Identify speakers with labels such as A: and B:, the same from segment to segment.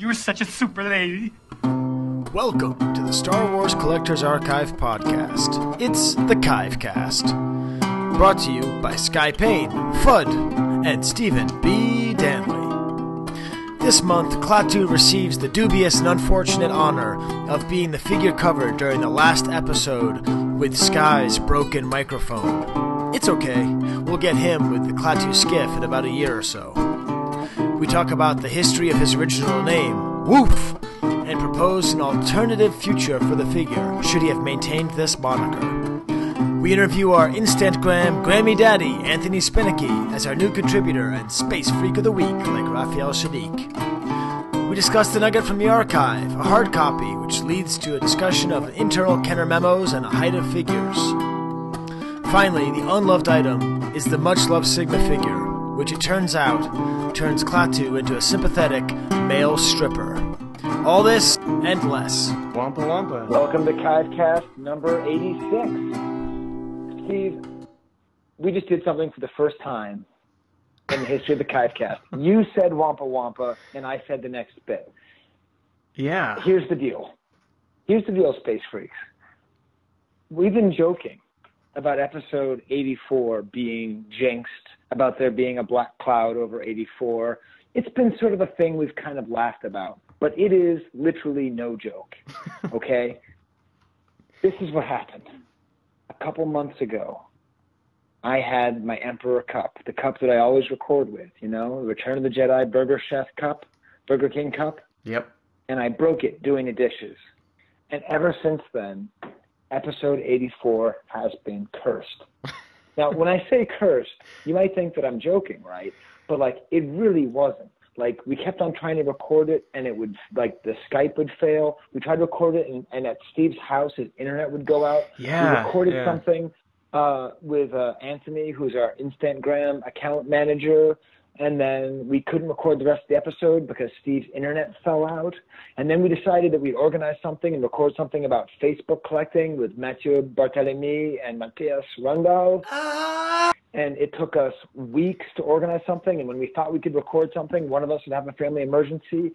A: You're such a super lady.
B: Welcome to the Star Wars Collectors Archive podcast. It's the Kivecast. Brought to you by Skye Payne, Fudd, and Stephen B. Danley. This month, Klaatu receives the dubious and unfortunate honor of being the figure cover during the last episode with Skye's broken microphone. It's okay, we'll get him with the Klaatu skiff in about a year or so. We talk about the history of his original name, Woof, and propose an alternative future for the figure should he have maintained this moniker. We interview our Instantgram Grammy Daddy, Anthony Spinnicke, as our new contributor and Space Freak of the Week, like Raphael Saadiq. We discuss the nugget from the archive, a hard copy, which leads to a discussion of internal Kenner memos and a height of figures. Finally, the unloved item is the much loved Sigma figure, which it turns out turns Klaatu into a sympathetic male stripper. All this and less.
C: Wampa Wampa.
D: Welcome to Kivecast number 86. Steve, we just did something for the first time in the history of the Kivecast. You said Wampa Wampa, and I said the next bit.
C: Yeah.
D: Here's the deal. Here's the deal, Space Freaks. We've been joking about episode 84 being jinxed, about there being a black cloud over 84. It's been sort of a thing we've kind of laughed about, but it is literally no joke. Okay? this is what happened. A couple months ago, I had my Emperor Cup, the cup that I always record with, you know, the Return of the Jedi Burger Chef Cup, Burger King Cup
C: Yep.
D: and I broke it doing the dishes. And ever since then, episode 84 has been cursed. now, when I say cursed, you might think that I'm joking, right? But like, it really wasn't. Like, we kept on trying to record it, and it would like the Skype would fail. We tried to record it, and, and at Steve's house, his internet would go out.
C: Yeah,
D: we recorded
C: yeah.
D: something uh, with uh, Anthony, who's our Instagram account manager, and then we couldn't record the rest of the episode because Steve's internet fell out. And then we decided that we'd organize something and record something about Facebook collecting with Mathieu Barthélemy and Matthias Rundal. Ah! And it took us weeks to organize something. And when we thought we could record something, one of us would have a family emergency.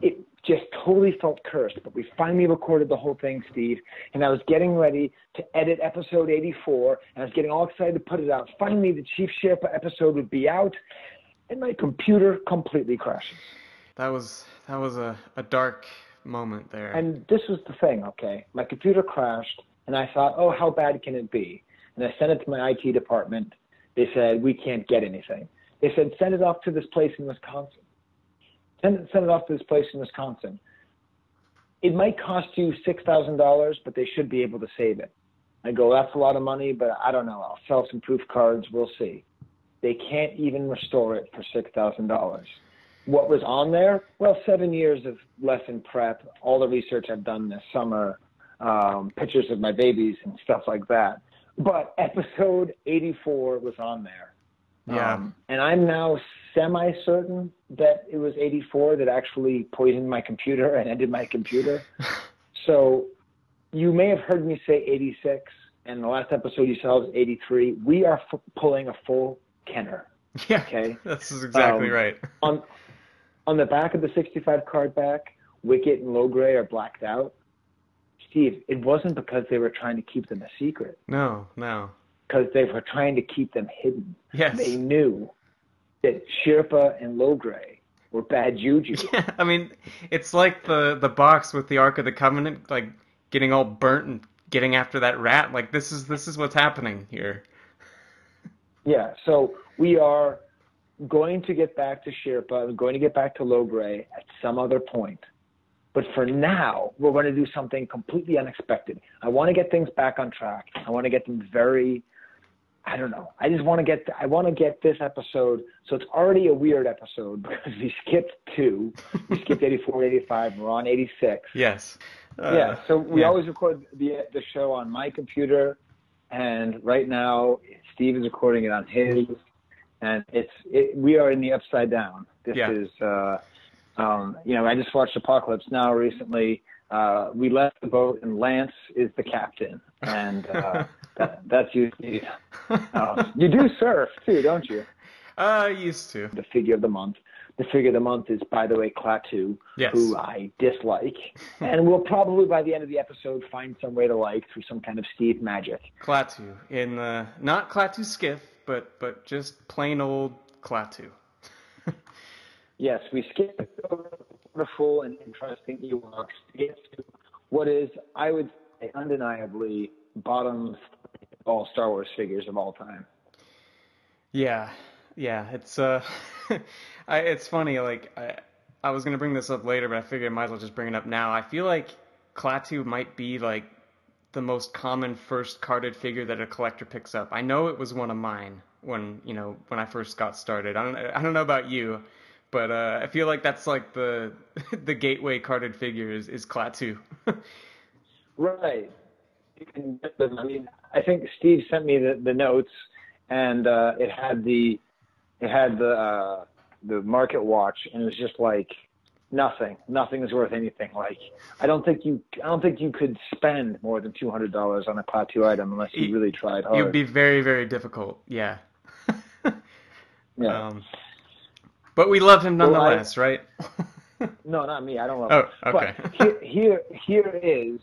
D: It just totally felt cursed. But we finally recorded the whole thing, Steve. And I was getting ready to edit episode 84. And I was getting all excited to put it out. Finally, the Chief Chirpa episode would be out and my computer completely crashes.
C: That was that was a, a dark moment there.
D: And this was the thing, okay? My computer crashed, and I thought, oh, how bad can it be? And I sent it to my IT department. They said, we can't get anything. They said, send it off to this place in Wisconsin. Send it, send it off to this place in Wisconsin. It might cost you $6,000, but they should be able to save it. I go, that's a lot of money, but I don't know. I'll sell some proof cards. We'll see. They can't even restore it for six thousand dollars. What was on there? Well, seven years of lesson prep, all the research I've done this summer, um, pictures of my babies and stuff like that. But episode 84 was on there.
C: Yeah.
D: Um, and I'm now semi certain that it was 84 that actually poisoned my computer and ended my computer. so you may have heard me say 86, and the last episode you saw was 83. We are f- pulling a full Kenner.
C: yeah.
D: okay.
C: That's exactly
D: Um,
C: right.
D: On on the back of the 65 card back, Wicket and Logray are blacked out. Steve, it wasn't because they were trying to keep them a secret,
C: No, no.
D: because they were trying to keep them hidden.
C: Yes.
D: They knew that Chirpa and Logray were bad juju.
C: Yeah, I mean, it's like the the box with the Ark of the Covenant, like getting all burnt and getting after that rat. Like this is this is what's happening here.
D: Yeah, so we are going to get back to Chirpa and going to get back to Logray at some other point. But for now, we're going to do something completely unexpected. I want to get things back on track. I want to get them very, I don't know. I just want to get, I want to get this episode. So it's already a weird episode because we skipped two. We skipped 84, 85. We're on 86
C: Yes. Uh,
D: yeah, so we
C: yeah.
D: always record the the show on my computer, and right now Steve is recording it on his, and it's it, we are in the upside down. This
C: Yeah.
D: is, uh, um, you know, I just watched Apocalypse Now recently. Uh, we left the boat, and Lance is the captain, and uh, that, that's you. Uh, you do surf too, don't you?
C: Uh, used to.
D: The figure of the month. The figure of the month is, by the way, Klaatu,
C: Yes.
D: who I dislike, and we'll probably by the end of the episode find some way to like through some kind of Steve magic.
C: Klaatu in the not Klaatu skiff, but but just plain old Klaatu.
D: Yes, we skipped over the full and interesting Ewoks to get to what is, I would say, undeniably bottom all Star Wars figures of all time.
C: Yeah, yeah. It's uh, I, it's funny. Like I, I was gonna bring this up later, but I figured I might as well just bring it up now. I feel like Klaatu might be like the most common first carded figure that a collector picks up. I know it was one of mine when you know when I first got started. I don't, I don't know about you, but uh, I feel like that's like the the gateway carded figure is, is Klaatu.
D: Right. I mean, I think Steve sent me the, the notes, and uh, it had the it had the uh, the market watch, and it was just like nothing. Nothing is worth anything. Like I don't think you I don't think you could spend more than two hundred dollars on a Klaatu item unless you really tried hard.
C: It would be very very difficult. Yeah.
D: yeah.
C: Um, but we love him
D: Well, I-
C: nonetheless, right?
D: No, not me. I don't love
C: Oh,
D: it.
C: okay.
D: But here, here, here is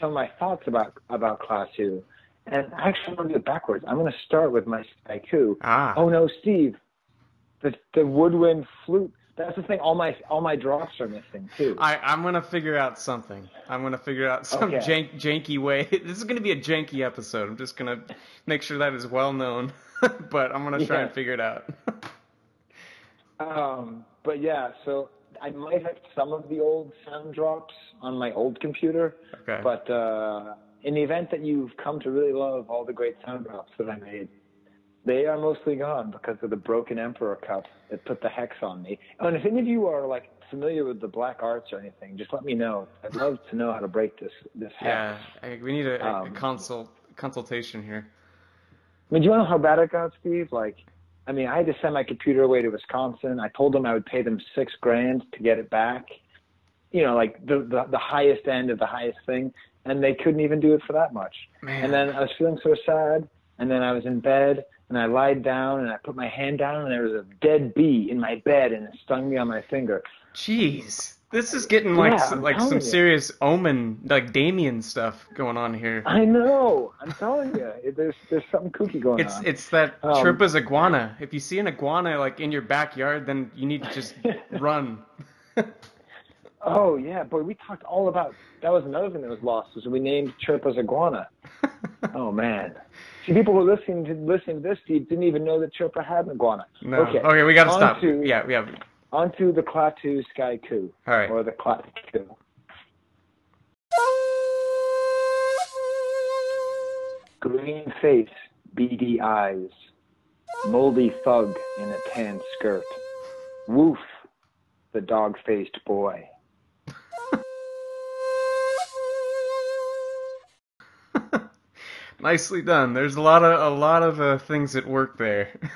D: some of my thoughts about about Klaatu. And actually, I'm going to do it backwards. I'm going to start with my Haiku.
C: Ah.
D: Oh no, Steve, the the woodwind flute. That's the thing. All my all my drops are missing too.
C: I, I'm gonna figure out something. I'm gonna figure out some
D: Okay.
C: jank, janky way. This is gonna be a janky episode. I'm just gonna make sure that is well known, but I'm gonna try
D: Yeah.
C: and figure it out.
D: Um, but yeah, so I might have some of the old sound drops on my old computer.
C: Okay.
D: But uh, in the event that you've come to really love all the great sound drops that I made, they are mostly gone because of the broken Emperor cup that put the hex on me. Oh, and if any of you are like familiar with the black arts or anything, just let me know. I'd love to know how to break this this hex.
C: yeah, I, we need a
D: Um,
C: consult consultation here.
D: I mean, do you know how bad it got, Steve? Like, I mean, I had to send my computer away to Wisconsin. I told them I would pay them six grand to get it back. You know, like the the, the highest end of the highest thing, and they couldn't even do it for that much.
C: Man.
D: And then I was feeling so sad, and then I was in bed, and I lied down, and I put my hand down, and there was a dead bee in my bed, and it stung me on my finger.
C: Jeez, this is getting like
D: Yeah,
C: s-
D: I'm
C: like some
D: you.
C: serious Omen, like Damien stuff going on here.
D: I know. I'm telling you, there's there's something kooky going
C: It's
D: on.
C: it's that
D: Um,
C: Chirpa's iguana. If you see an iguana like in your backyard, then you need to just run.
D: Oh yeah, boy, we talked all about that. Was another thing that was lost was we named Chirpa's iguana. oh man, see, people who are listening to listening to this Steve didn't even know that Chirpa had an iguana.
C: No.
D: Okay,
C: Okay, we gotta
D: on
C: stop.
D: To,
C: Yeah, have.
D: Onto the Klaatu Sky Coup,
C: All right.
D: or the Klaatu. Green face, beady eyes, moldy thug in a tan skirt. Woof, the dog-faced boy.
C: Nicely done. There's a lot of a lot of uh, things at work there.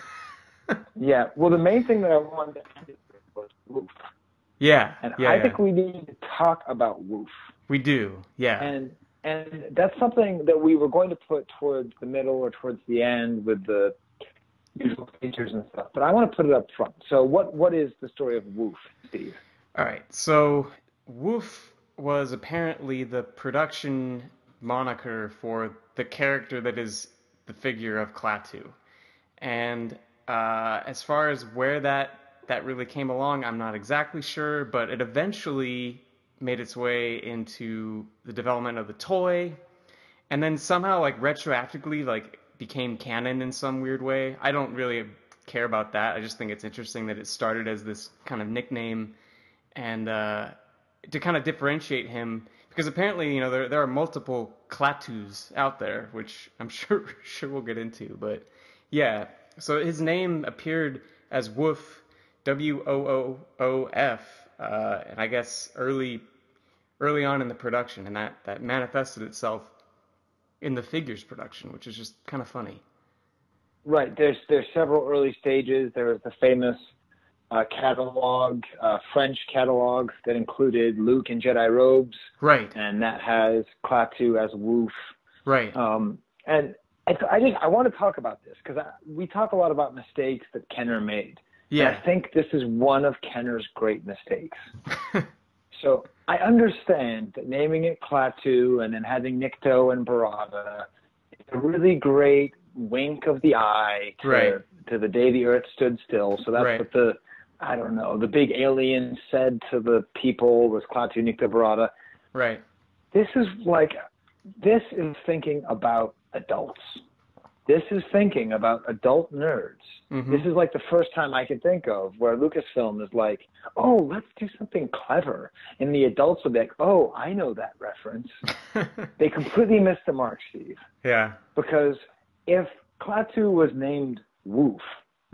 D: Yeah. Well, the main thing that I wanted to end it with was Woof,
C: yeah,
D: and
C: yeah,
D: I
C: yeah.
D: think we need to talk about Woof,
C: we do. Yeah.
D: and and that's something that we were going to put towards the middle or towards the end with the usual features and stuff. But I want to put it up front. So, what what is the story of Woof, Steve?
C: All right. So Woof was apparently the production moniker for the character that is the figure of Klaatu. And uh, as far as where that that really came along, I'm not exactly sure, but it eventually made its way into the development of the toy, and then somehow like retroactively like became canon in some weird way. I don't really care about that. I just think it's interesting that it started as this kind of nickname and uh, to kind of differentiate him because apparently you know there there are multiple Klaatus out there, which I'm sure sure we'll get into. But yeah, so his name appeared as Woof, W O O O F, uh, and I guess early early on in the production, and that that manifested itself in the figures production, which is just kind of funny.
D: Right. There's there's several early stages. There was the famous uh, catalog, uh, French catalog that included Luke in Jedi robes,
C: Right,
D: and that has Klaatu as Woof.
C: right.
D: Um, and I, I just I want to talk about this because we talk a lot about mistakes that Kenner made,
C: Yeah.
D: And I think this is one of Kenner's great mistakes. so I understand that naming it Klaatu and then having Nikto and Barada is a really great wink of the eye to,
C: Right.
D: to the day the Earth stood still. So that's
C: Right.
D: what the I don't know the big alien said to the people was Klaatu Barada.
C: right.
D: This is like this is thinking about adults. This is thinking about adult nerds.
C: Mhm.
D: This is like the first time I can think of where Lucasfilm is like, oh, let's do something clever. And the adults will be like, oh, I know that reference. They completely missed the mark, Steve.
C: yeah.
D: Because if Klaatu was named Woof,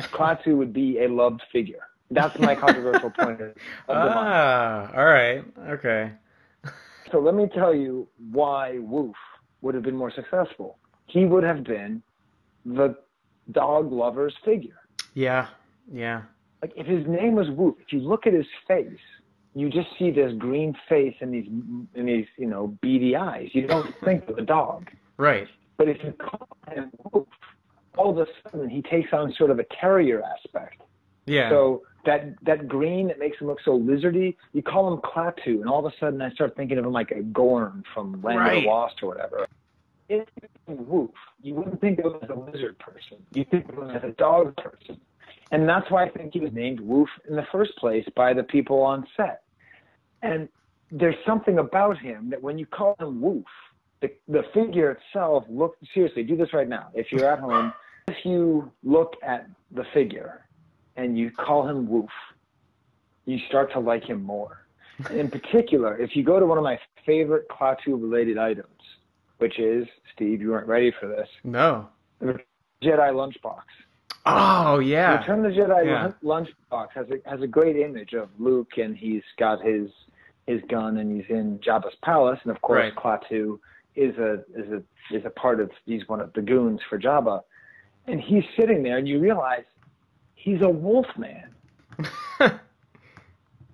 D: Klaatu would be a loved figure. That's my controversial point of.
C: Ah, all right. Okay.
D: So let me tell you why Woof would have been more successful. He would have been the dog lover's figure.
C: Yeah. Yeah.
D: like if his name was Woof, if you look at his face, you just see this green face and these and these you know beady eyes. You don't think of a dog.
C: Right.
D: But if you call him Woof, all of a sudden he takes on sort of a terrier aspect.
C: Yeah.
D: So that that green that makes him look so lizardy, you call him Klaatu, and all of a sudden I start thinking of him like a Gorn from Land of the Lost or whatever. If you Woof, you wouldn't think of him as a lizard person. You think of him as a dog person. And that's why I think he was named Woof in the first place by the people on set. And there's something about him that when you call him Woof, the, the figure itself, look, seriously, do this right now. If you're at home, if you look at the figure and you call him Woof, you start to like him more. In particular, if you go to one of my favorite Klaatu related items, which is, Steve, you weren't ready for this,
C: no.
D: Jedi lunchbox.
C: Oh yeah.
D: Return of the Jedi
C: Yeah.
D: lunchbox has a has a great image of Luke and he's got his his gun and he's in Jabba's palace and of course
C: Right.
D: Klaatu is a is a is a part of he's one of the goons for Jabba, and he's sitting there and you realize he's a wolf man.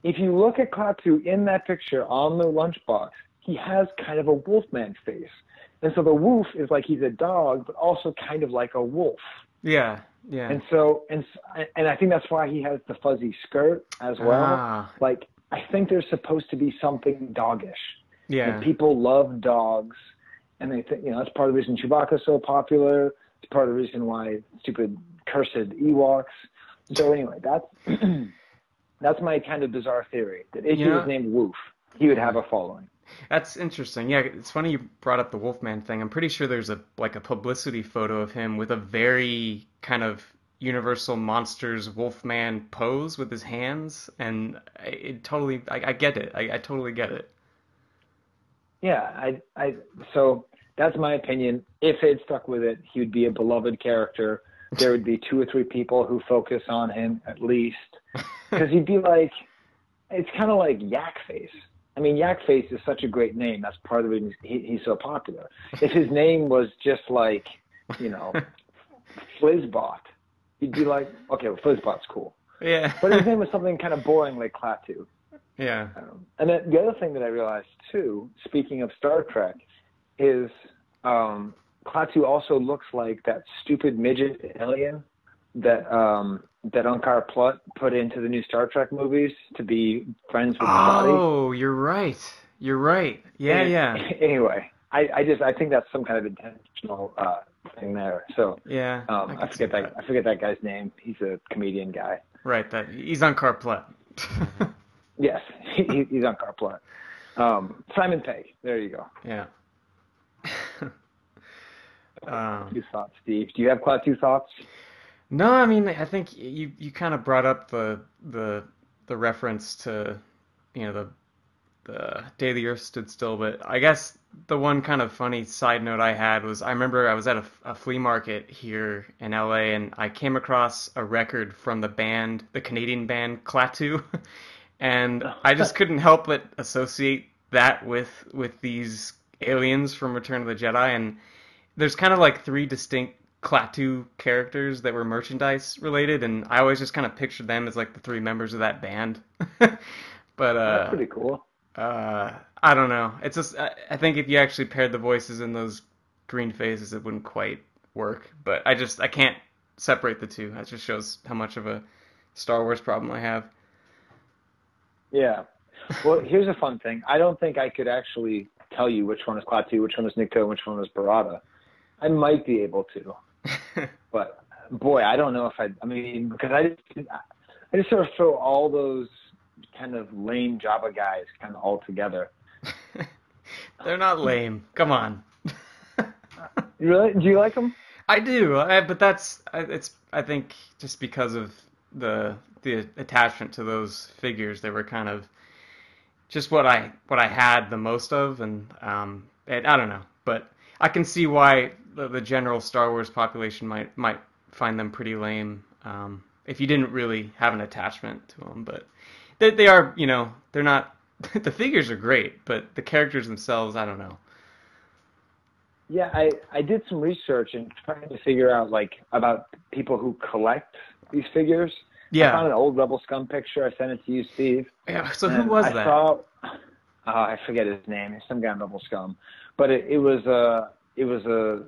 D: If you look at Klaatu in that picture on the lunchbox, he has kind of a wolfman face. And so the wolf is like he's a dog, but also kind of like a wolf.
C: yeah. Yeah.
D: And so, and and I think that's why he has the fuzzy skirt as well.
C: Ah.
D: Like, I think there's supposed to be something doggish.
C: Yeah.
D: And people love dogs, and they think you know that's part of the reason Chewbacca's so popular. It's part of the reason why stupid cursed Ewoks. So anyway, that's that's my kind of bizarre theory that if he was named Woof, he would have a following.
C: That's interesting. Yeah, it's funny you brought up the Wolfman thing. I'm pretty sure there's a like a publicity photo of him with a very kind of Universal Monsters Wolfman pose with his hands, and it totally. I, I get it. I, I totally get it.
D: Yeah, I, I, so that's my opinion. If they'd stuck with it, he would be a beloved character. There would be two or three people who focus on him at least, because he'd be like, it's kind of like Yak Face. I mean, Yak Face is such a great name. That's part of the reason he, he's so popular. If his name was just like, you know, Flizzbot, you'd be like, okay, well, Flizzbot's cool.
C: Yeah.
D: But his name was something kind of boring like Klaatu.
C: yeah.
D: Um, and then the other thing that I realized too, speaking of Star Trek, is um, Klaatu also looks like that stupid midget alien that um, that Unkar Plutt put into the new Star Trek movies to be friends with Scotty.
C: Oh, you're right. You're right. Yeah,
D: And-
C: yeah,
D: Anyway, I, I just I think that's some kind of intentional uh, thing there. So
C: yeah.
D: um, I,
C: see
D: forget that, I forget that guy's name. He's a comedian guy.
C: Right. That he's on Carplet.
D: Yes, he, he's Unkar Plutt. Um, Simon Pegg. There you go.
C: yeah. um,
D: Two thoughts, Steve. Do you have Klaatu thoughts?
C: No, I mean, I think you you kind of brought up the the the reference to you know the the day the Earth stood still, but I guess the one kind of funny side note I had was I remember I was at a, a flea market here in LA and I came across a record from the band, the Canadian band Klaatu, and I just couldn't help but associate that with with these aliens from Return of the Jedi and there's kind of like three distinct Klaatu characters that were merchandise related, and I always just kind of pictured them as like the three members of that band. but
D: That's
C: uh,
D: pretty cool.
C: uh, I don't know. It's just I, I think if you actually paired the voices in those green faces, it wouldn't quite work. But I just I can't separate the two. That just shows how much of a Star Wars problem I have.
D: Yeah. Well, here's a fun thing. I don't think I could actually tell you which one is Klaatu, which one is Nikto, which one is Barada. I might be able to, but boy, I don't know if I. I mean, because I just, I just sort of throw all those kind of lame Jabba guys kind of all together.
C: They're not lame. Come on.
D: Really? Do you like them?
C: I do, I, but that's I- it's I think just because of the the attachment to those figures, they were kind of just what I what I had the most of, and um, and I don't know, but I can see why the, the general Star Wars population might might find them pretty lame um, if you didn't really have an attachment to them. But they they are you know they're not the figures are great, but the characters themselves I don't know.
D: Yeah, I I did some research and trying to figure out like about people who collect these figures. Yeah. I found an old Rebel Scum picture. I sent it to you, Steve.
C: yeah. So who was
D: I
C: that?
D: Saw, uh, I forget his name. He's some guy in Rebel Scum, but it, it was a it was a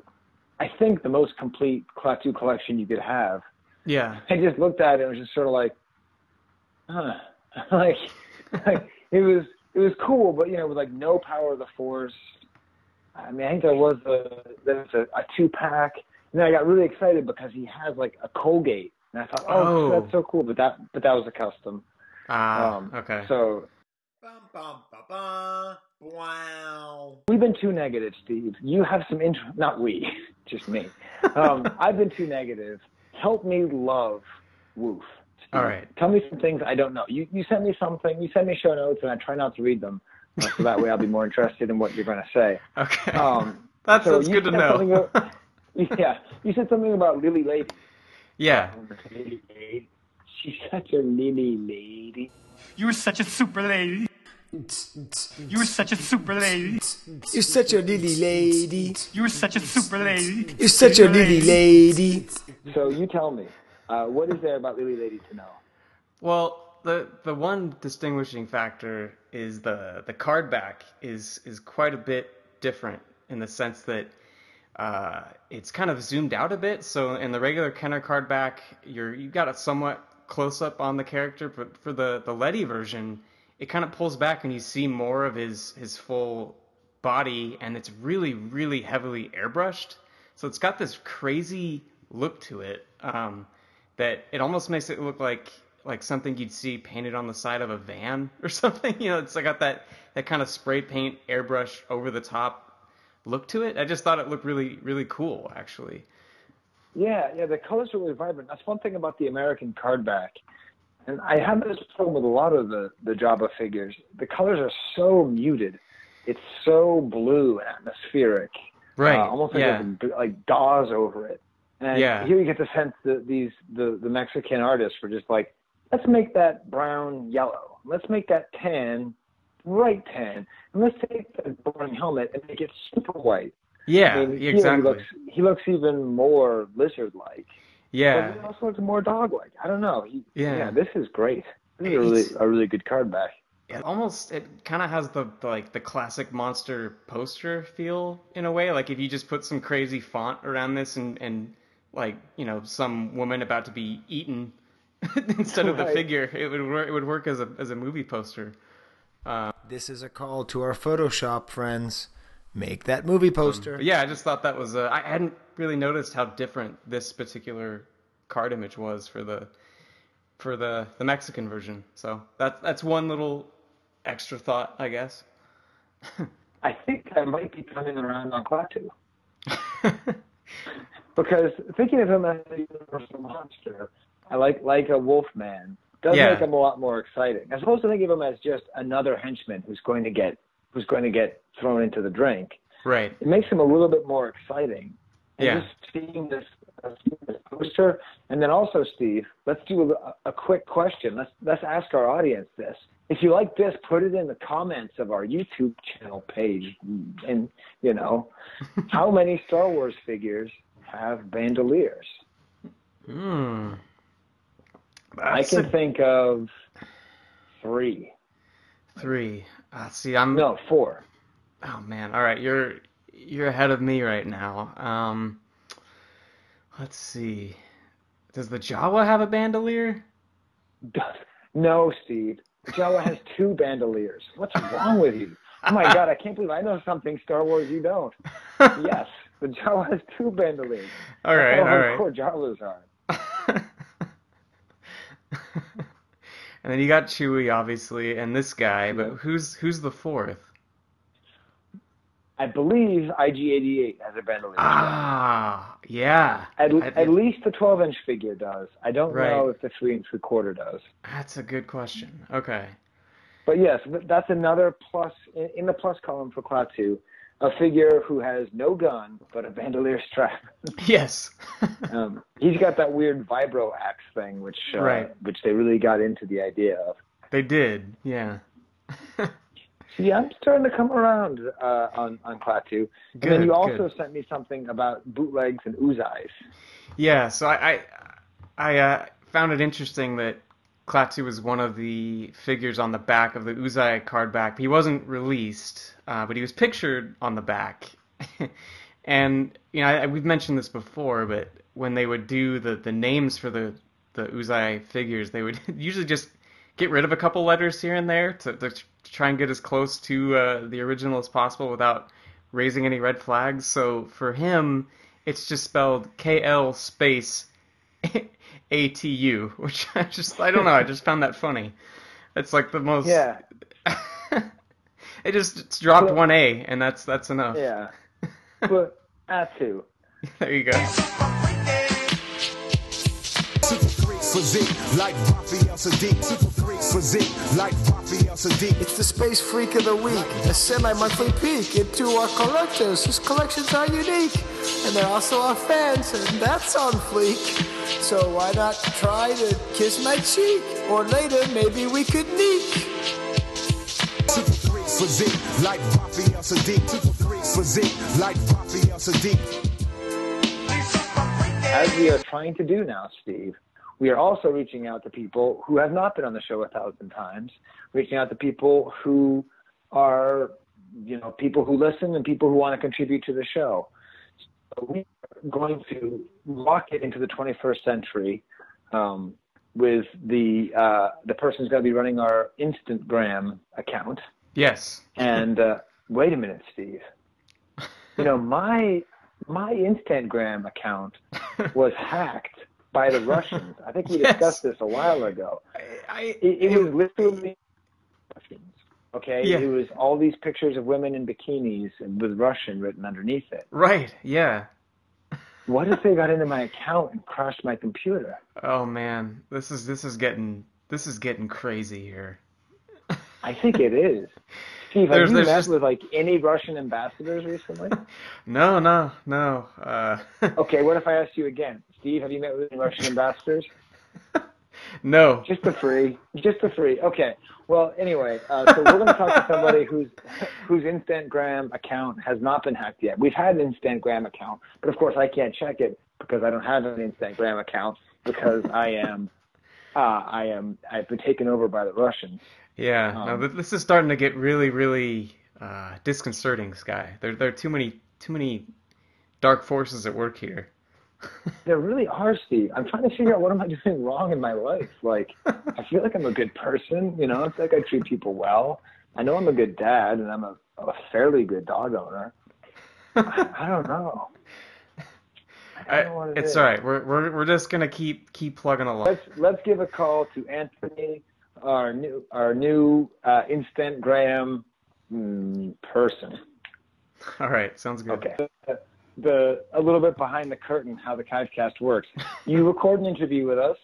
D: I think the most complete Klaatu collection you could have.
C: Yeah,
D: I just looked at it and was just sort of like, huh, like, like it was it was cool, but you know, with like no power of the force. I mean, I think there was a there was a, a two pack, and then I got really excited because he has like a Colgate, and I thought, oh,
C: Oh.
D: that's so cool. But that but that was a custom.
C: ah,
D: Um,
C: okay.
D: So
B: Bum, bum, ba, ba. Wow.
D: we've been too negative, Steve. You have some int not we, just me. Um, I've been too negative. Help me love Woof. Steve.
C: All right.
D: Tell me some things I don't know. You you send me something. You send me show notes, and I try not to read them, uh, so that way I'll be more interested in what you're going to say.
C: Okay.
D: Um,
C: that's
D: so
C: that's good to know.
D: about- yeah, you said something about Lili Ledy.
C: yeah.
D: Lili Ledy. She's such a Lily Lady.
A: You were such a super lady. You were such a super lady.
B: You're such a lily lady.
A: You were such a super lady.
B: You're such a lily lady.
D: So you tell me, uh, what is there about Lili Ledy to know?
C: Well, the the one distinguishing factor is the the card back is is quite a bit different in the sense that uh, it's kind of zoomed out a bit. So in the regular Kenner card back, you're you've got a somewhat close up on the character, but for the the Ledy version, it kind of pulls back and you see more of his his full body, and it's really really heavily airbrushed. So it's got this crazy look to it um, that it almost makes it look like like something you'd see painted on the side of a van or something. You know, it's got that that kind of spray paint airbrush over the top look to it. I just thought it looked really really cool actually.
D: Yeah, yeah, the colors are really vibrant. That's one thing about the American card back. And I have this problem with a lot of the, the Jabba figures. The colors are so muted. It's so blue and atmospheric.
C: Right.
D: Uh, almost like
C: yeah.
D: a- like gauze over it. And
C: Yeah.
D: here you get the sense that these the, the Mexican artists were just like, let's make that brown yellow. Let's make that tan bright tan. And let's take the boring helmet and make it super white.
C: yeah.
D: I mean,
C: exactly.
D: He looks, he looks even more lizard-like.
C: Yeah.
D: But he also looks more dog-like. I don't know. He,
C: Yeah.
D: This is great. This is a really, a really good card back.
C: it almost it kind of has the, the like the classic monster poster feel in a way like if you just put some crazy font around this and and like you know some woman about to be eaten instead of the
D: Right.
C: figure it would work it would work as a as a movie poster
B: This is a call to our Photoshop friends. Make that movie poster.
C: but yeah i just thought that was uh, i hadn't really noticed how different this particular card image was for the for the the mexican version so that's that's one little extra thought i guess
D: I think I might be coming around on Klaatu. because thinking of him as a universal monster, I like like a wolf man, does
C: Yeah.
D: make him a lot more exciting. As opposed to thinking of him as just another henchman who's going to get who's going to get thrown into the drink.
C: right
D: It makes him a little bit more exciting. And
C: Yeah.
D: just seeing this, uh, seeing this poster, and then also, Steve, let's do a, a quick question. Let's let's ask our audience this. If you like this, put it in the comments of our YouTube channel page. And you know, how many Star Wars figures have bandoliers?
C: hmm
D: I can
C: a-
D: think of three.
C: Three. Uh, see, I'm.
D: No, four.
C: Oh man. All right, you're you're ahead of me right now. Um, let's see. Does the Jawa have a bandolier?
D: No, Steve. The Jawa has two bandoliers. What's wrong with you? Oh my God, I can't believe I know something Star Wars you don't. yes, the Jawa has two bandoliers.
C: All right, all right.
D: hardcore Jawas are.
C: and then you got Chewie, obviously, and this guy. But who's who's the fourth?
D: I believe IG88 has a bandolier.
C: Ah, yeah.
D: At,
C: I-
D: at least the 12 inch figure does. I don't
C: Right.
D: know if the 3 and 3 quarter does.
C: That's a good question. Okay.
D: But yes, that's another plus in, in the plus column for Klaatu, a figure who has no gun but a bandolier strap.
C: Yes.
D: um, he's got that weird vibro axe thing, which uh,
C: Right.
D: which they really got into the idea of.
C: they did. Yeah.
D: Yeah, I'm starting to come around uh, on on Klaatu. And
C: Good,
D: then you also
C: good.
D: sent me something about bootlegs and Uzays.
C: Yeah, so I I, I uh, found it interesting that Klaatu was one of the figures on the back of the Uzay card back. He wasn't released, uh, but he was pictured on the back. and you know, I, we've mentioned this before, but when they would do the, the names for the the Uzay figures, they would usually just get rid of a couple letters here and there to, to try and get as close to uh, the original as possible without raising any red flags. So for him, it's just spelled K L space A T U, which I just I don't know. I just found that funny. It's like the most.
D: Yeah,
C: it just it's dropped one A, and that's that's enough.
D: yeah. but Atu.
C: There you go.
E: Physique like Raphael Saadiq. Super freak physique like Raphael Saadiq.
B: It's the Space Freak of the Week, a semi-monthly peek into our collectors whose collections are unique. And they're also our fans, and that's on fleek. So why not try to kiss my cheek? Or later, maybe we could neek.
E: Super freak physique like Raphael Saadiq. Super freak physique like Raphael Saadiq.
D: as we are trying to do now, Steve, we are also reaching out to people who have not been on the show a thousand times, reaching out to people who are, you know, people who listen and people who want to contribute to the show. So we are going to lock it into the 21st century um, with the uh, the person who's going to be running our Instagram account.
C: Yes.
D: And uh, wait a minute, Steve. You know, my my Instagram account was hacked by the Russians. I think we
C: Yes.
D: discussed this a while ago.
C: I, I
D: It, it was literally Russians. Okay,
C: Yeah.
D: it was all these pictures of women in bikinis with Russian written underneath it.
C: right. Yeah.
D: What if they got into my account and crashed my computer?
C: Oh man, this is this is getting this is getting crazy here.
D: I think it is. Steve, have
C: There's-
D: you
C: there's
D: met
C: just-
D: with like any Russian ambassadors recently?
C: No, no, no. Uh,
D: Okay, what if I asked you again? Steve, have you met with any Russian ambassadors?
C: no.
D: Just the free. Just the free. Okay. Well, anyway, uh, so we're going to talk to somebody whose whose Instagram account has not been hacked yet. We've had an Instagram account, but of course I can't check it because I don't have an Instagram account because I am uh, I am I've been taken over by the Russians.
C: Yeah, no,
D: Um,
C: th- this is starting to get really, really uh, disconcerting, Skye. There, there are too many, too many dark forces at work here.
D: There really are, Steve. I'm trying to figure out what am I doing wrong in my life. Like, I feel like I'm a good person. You know, it's like I treat people well. I know I'm a good dad, and I'm a, a fairly good dog owner. I, I don't know. I don't know it
C: it's
D: is.
C: all right. We're, we're, we're just gonna keep, keep plugging along.
D: Let's let's give a call to Anthony, our new our new uh, Instagram mm, person.
C: All right, sounds good.
D: Okay. The, a little bit behind the curtain how the Kivecast works. You record an interview with us.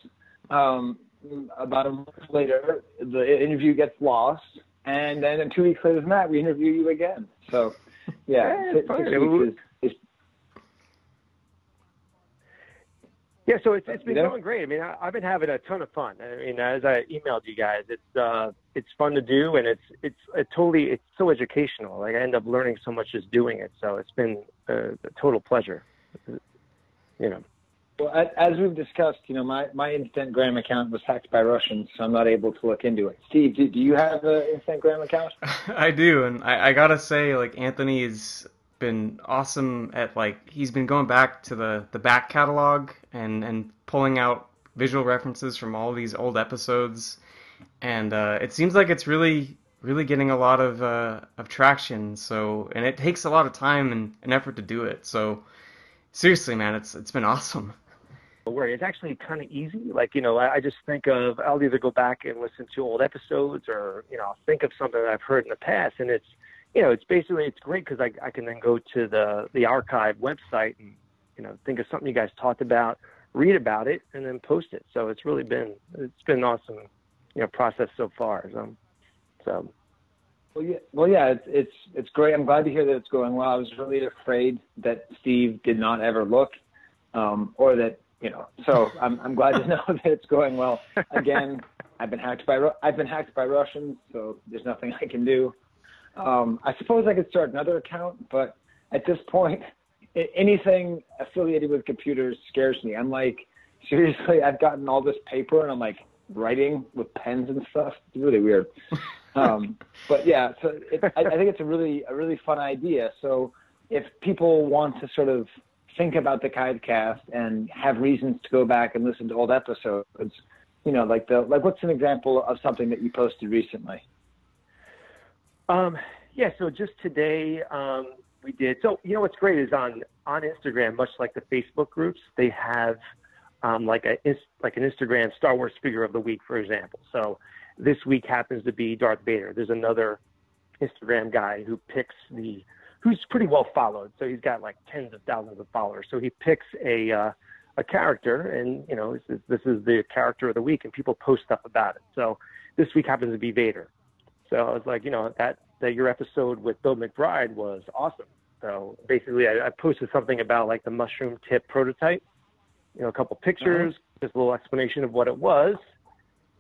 D: Um, about a month later, the interview gets lost, and then two weeks later than that, we interview you again. So, yeah,
C: Yeah,
D: six, six weeks is, is
F: Yeah, so it's it's been
D: You know?
F: going great. I mean, I, I've been having a ton of fun. I mean, as I emailed you guys, it's uh, it's fun to do, and it's it's it totally it's so educational. Like I end up learning so much just doing it. So it's been a, a total pleasure. You know.
D: Well, as we've discussed, you know, my, my Instagram account was hacked by Russians, so I'm not able to look into it. Steve, do, do you have an Instagram account?
C: I do, and I, I gotta say, like Anthony's been awesome at like he's been going back to the the back catalog and and pulling out visual references from all these old episodes, and uh, it seems like it's really really getting a lot of uh, of traction. So and it takes a lot of time and, and effort to do it. So seriously, man, it's it's been awesome.
F: Where it's actually kind of easy. Like you know, I, I just think of I'll either go back and listen to old episodes, or you know, think of something that I've heard in the past, and it's you know, it's basically it's great because I I can then go to the the archive website and you know think of something you guys talked about, read about it, and then post it. So it's really been it's been an awesome you know process so far. So so.
D: Well, yeah, well, yeah, it's it's it's great. I'm glad to hear that it's going well. I was really afraid that Steve did not ever look, um, or that you know. So I'm I'm glad to know that it's going well. Again, I've been hacked by I've been hacked by Russians, so there's nothing I can do. Um, I suppose I could start another account, but at this point, anything affiliated with computers scares me. I'm like, seriously, I've gotten all this paper and I'm like writing with pens and stuff. It's really weird. Um, but yeah, so it, I, I think it's a really a really fun idea. So if people want to sort of think about the Kivecast and have reasons to go back and listen to old episodes, you know, like the like what's an example of something that you posted recently?
F: Um, yeah, so just today um, we did. So you know what's great is on on Instagram, much like the Facebook groups, they have um, like a like an Instagram Star Wars figure of the week, for example. So this week happens to be Darth Vader. There's another Instagram guy who picks the who's pretty well followed. So he's got like tens of thousands of followers. So he picks a uh, a character, and you know this is, this is the character of the week, and people post stuff about it. So this week happens to be Vader. So I was like, you know, that that your episode with Bill McBride was awesome. So basically, I, I posted something about like the mushroom tip prototype. You know, a couple pictures, uh-huh. just a little explanation of what it was,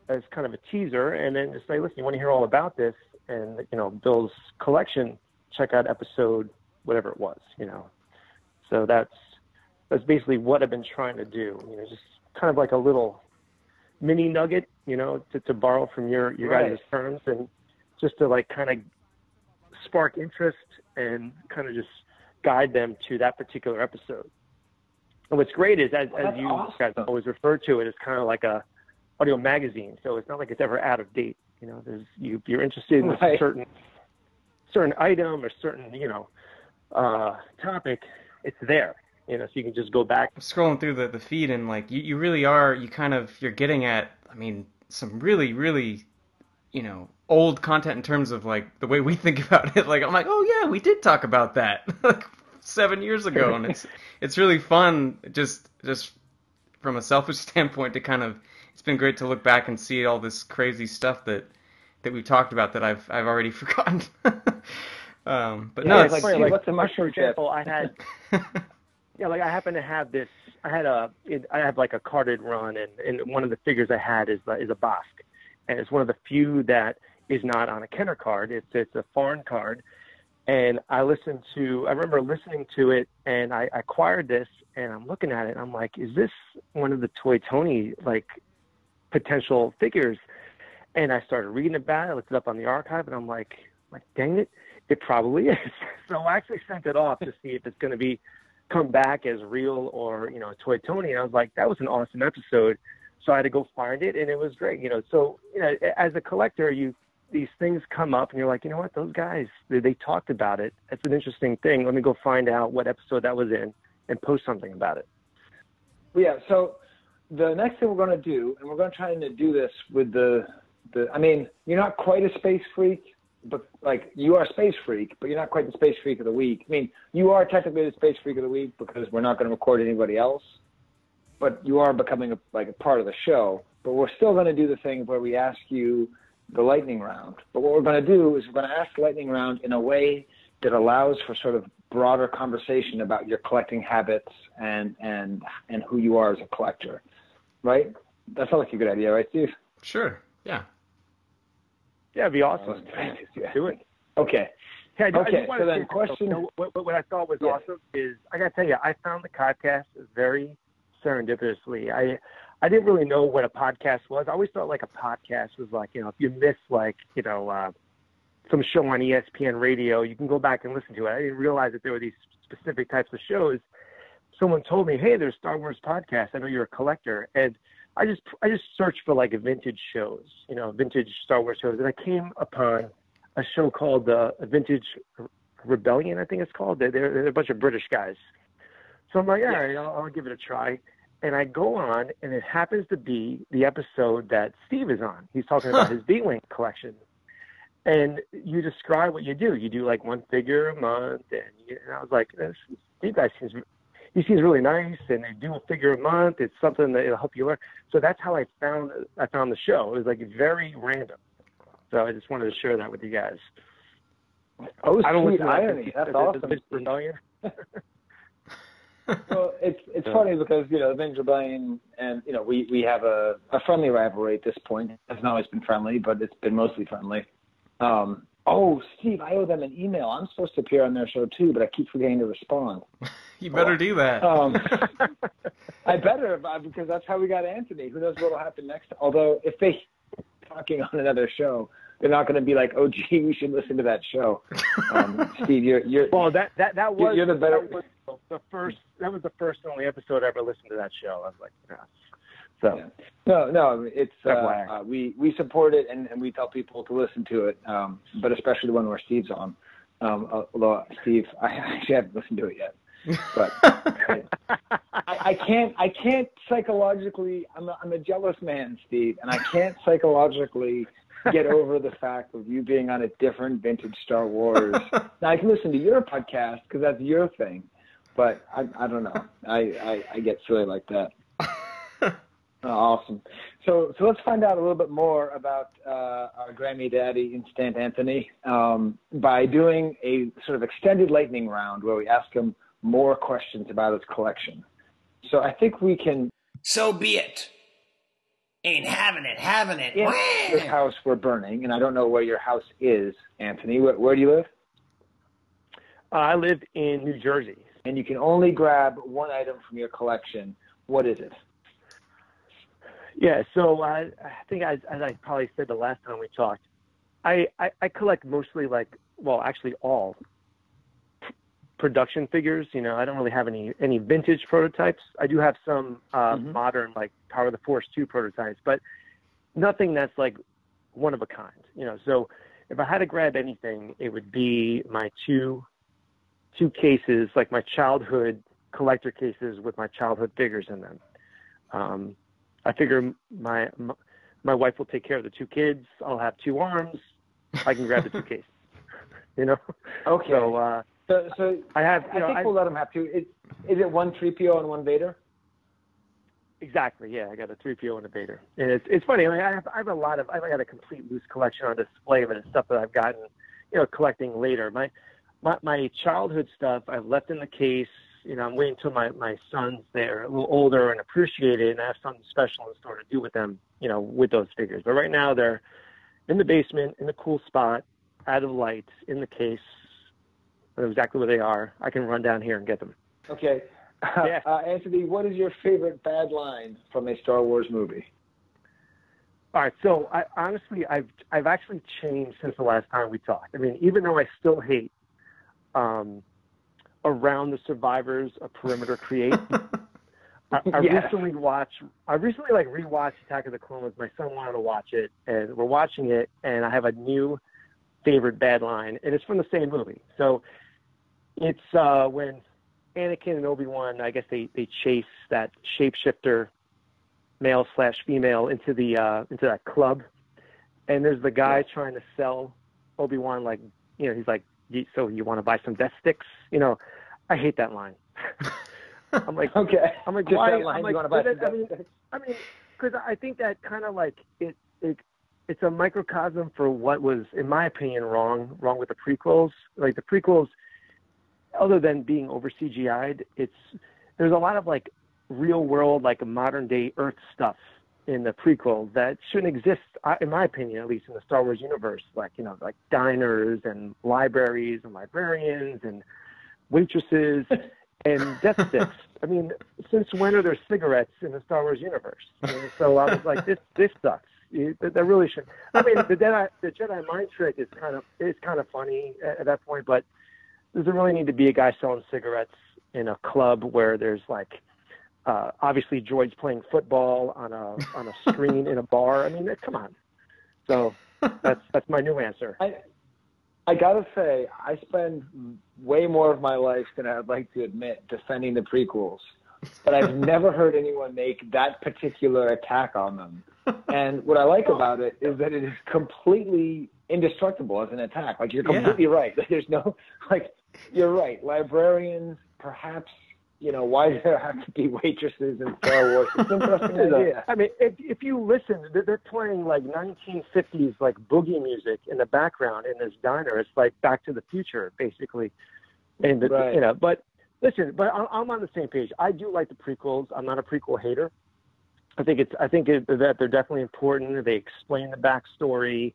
F: as kind of a teaser, and then just say, listen, you want to hear all about this and you know Bill's collection? Check out episode whatever it was. You know, so that's that's basically what I've been trying to do. You know, just kind of like a little mini nugget. You know, to, to borrow from your your right. guys' terms and just to like kind of spark interest and kind of just guide them to that particular episode. And what's great is, as, well, as you awesome. guys always refer to it, it's kind of like a audio magazine, so it's not like it's ever out of date. You know, there's you you're interested in right. a certain certain item or certain you know uh, topic, it's there. You know, so you can just go back.
C: Scrolling through the, the feed and like you, you really are you kind of you're getting at I mean some really really you know old content in terms of like the way we think about it. Like I'm like oh yeah we did talk about that like seven years ago and it's it's really fun just just from a selfish standpoint to kind of it's been great to look back and see all this crazy stuff that that we've talked about that I've I've already forgotten. um, but
F: yeah,
C: no,
F: it's like, like what's the mushroom example? I had yeah, like I happen to have this. I had a it, I have like a carded run, and and one of the figures I had is is a Bossk, and it's one of the few that is not on a Kenner card. It's it's a foreign card, and I listened to. I remember listening to it, and I, I acquired this, and I'm looking at it, and I'm like, is this one of the Toy Tony like potential figures. And I started reading about it. I looked it up on the archive, and I'm like, like, dang it, it probably is. so I actually sent it off to see if it's going to be come back as real or you know Toy Tony. And I was like, that was an awesome episode. So I had to go find it, and it was great. You know, so you know, as a collector, you these things come up, and you're like, you know what, those guys they, they talked about it. That's an interesting thing. Let me go find out what episode that was in and post something about it.
D: Yeah. So the next thing we're going to do, and we're going to try to do this with the, the, I mean, you're not quite a space freak, but like you are a space freak, but you're not quite the space freak of the week. I mean, you are technically the space freak of the week because we're not going to record anybody else, but you are becoming a, like a part of the show. But we're still going to do the thing where we ask you the lightning round. But what we're going to do is we're going to ask the lightning round in a way that allows for sort of broader conversation about your collecting habits and and and who you are as a collector right? That sounds like a good idea, right, Steve?
C: Sure. Yeah.
F: Yeah, it'd be awesome.
D: yeah.
F: Do it.
D: Okay.
F: Yeah, I,
D: okay.
F: I
D: so then, question.
F: You what, what, I thought was
D: yeah.
F: awesome is I got to tell you, I found the podcast very serendipitously. I I didn't really know what a podcast was. I always thought like a podcast was like you know if you miss like you know uh, some show on ESPN radio, you can go back and listen to it. I didn't realize that there were these specific types of shows someone told me, "Hey, there's Star Wars podcast. I know you're a collector." And I just I just searched for like vintage shows, you know, vintage Star Wars shows, and I came upon a show called uh, Vintage Rebellion, I think it's called. They're, they're, they're a bunch of British guys. So I'm like, all right, I'll, I'll give it a try. And I go on, and it happens to be the episode that Steve is on. He's talking about his B-Wing collection. And you describe what you do. You do like one figure a month, and, you, and I was like, this, Steve guy seems he seems really nice, and they do a figure a month. It's something that will help you learn. So that's how I found I found the show. It was like very random. So I just wanted to share that with you guys.
D: Oh,
F: I don't
D: sweet
F: listen to that.
D: irony. That's awesome.
F: Rebellion?
D: well, it's it's funny because you know the Vintage Rebellion and you know we we have a a friendly rivalry at this point. It hasn't always been friendly, but it's been mostly friendly. Um, oh, Steve, I owe them an email. I'm supposed to appear on their show too, but I keep forgetting to respond.
C: You better do that.
D: Um, I better uh, because that's how we got Anthony. Who knows what'll happen next? Although if they talking on another show, they're not going to be like, "Oh, gee, we should listen to that show." Um, Steve, you're you're
F: Well, that that that was
D: You're the better-
F: that was the first. That was the first and only episode I ever listened to that show. I was like, yeah. So
D: Yeah. No, no, it's uh, uh, we we support it and, and we tell people to listen to it, um, but especially the one where Steve's on. Um, although Steve, I actually haven't listened to it yet, but I, I can't I can't psychologically. I'm a, I'm a jealous man, Steve, and I can't psychologically get over the fact of you being on a different vintage Star Wars. now I can listen to your podcast because that's your thing, but I I don't know. I I, I get silly like that. Oh, awesome. So, so let's find out a little bit more about uh, our Grammy Daddy Instant Anthony um, by doing a sort of extended lightning round where we ask him more questions about his collection. So I think we can.
G: So be it. Ain't having it, having it.
D: In this house we're burning, and I don't know where your house is, Anthony. Where, where do you live?
F: uh, I live in New Jersey.
D: And you can only grab one item from your collection. What is it?
F: Yeah, so I, I think as, as I probably said the last time we talked, I, I, I collect mostly like, well, actually all production figures. You know, I don't really have any any vintage prototypes. I do have some uh,
D: Mhm.
F: modern like Power of the Force two prototypes, but nothing that's like one of a kind. You know, so if I had to grab anything, it would be my two two cases, like my childhood collector cases with my childhood figures in them. Um, I figure my, my my wife will take care of the two kids. I'll have two arms. I can grab the two cases. You know.
D: Okay.
F: So uh,
D: So, so
F: I have.
D: I
F: You know,
D: think
F: I,
D: we'll let him have two. Is, is it one 3PO and one Vader?
F: exactly. Yeah, I got a three PO and a Vader, and it's it's funny. I, mean, I have I have a lot of I've got a complete loose collection on display of it and stuff that I've gotten, you know, collecting later. My my my childhood stuff I've left in the case. You know, I'm waiting until my my sons they're a little older and appreciate it, and I have something special in store to do with them. You know, with those figures. But right now they're in the basement in a cool spot, out of light, in the case. I know exactly where they are. I can run down here and get them.
D: Okay.
F: Yeah.
D: Uh, Anthony, what is your favorite bad line from a Star Wars movie?
F: All right, so I honestly I've I've actually changed since the last time we talked. I mean, even though I still hate um, around the survivors a perimeter create. I, I
D: Yeah.
F: recently watched I recently like rewatched Attack of the Clones. My son wanted to watch it and we're watching it and I have a new favorite bad line and it's from the same movie. So it's uh when Anakin and Obi Wan, I guess they, they chase that shapeshifter male slash female into the uh into that club and there's the guy trying to sell Obi Wan like you know, he's like "You- so you want to buy some death sticks? You know, I hate that line. I'm like
D: Okay.
F: I'm like,
D: Just
F: why?
D: that line,
F: I'm
D: you wanna buy some
F: I mean,
D: Death Sticks?
F: I mean, because I think that kind of like it, it, it's a microcosm for what was, in my opinion, wrong, wrong with the prequels. Like the prequels, other than being over CGI'd, it's there's a lot of like real world, like modern day Earth stuff in the prequel that shouldn't exist, in my opinion, at least in the Star Wars universe. Like you know, like diners and libraries and librarians and waitresses and death sticks. I mean, since when are there cigarettes in the Star Wars universe? And so I was like, this this sucks. That, really should. I mean, the Jedi the Jedi mind trick is kind of is kind of funny at, at that point, but does there really need to be a guy selling cigarettes in a club where there's like uh, obviously droids playing football on a on a screen in a bar. I mean, come on. So that's that's my new answer.
D: I I gotta say, I spend way more of my life than I'd like to admit defending the prequels, but I've never heard anyone make that particular attack on them. And what I like about it is that it is completely indestructible as an attack. Like you're completely right. There's no like you're right. Librarians, perhaps you know, why does there have to be waitresses in Star Wars? It's an interesting idea.
F: I mean, if if you listen, they're, they're playing like 1950s like boogie music in the background in this diner. It's like Back to the Future, basically. And the,
D: Right.
F: you know, but listen, but I'm, I'm on the same page. I do like the prequels. I'm not a prequel hater. I think it's I think it, that they're definitely important. They explain the backstory.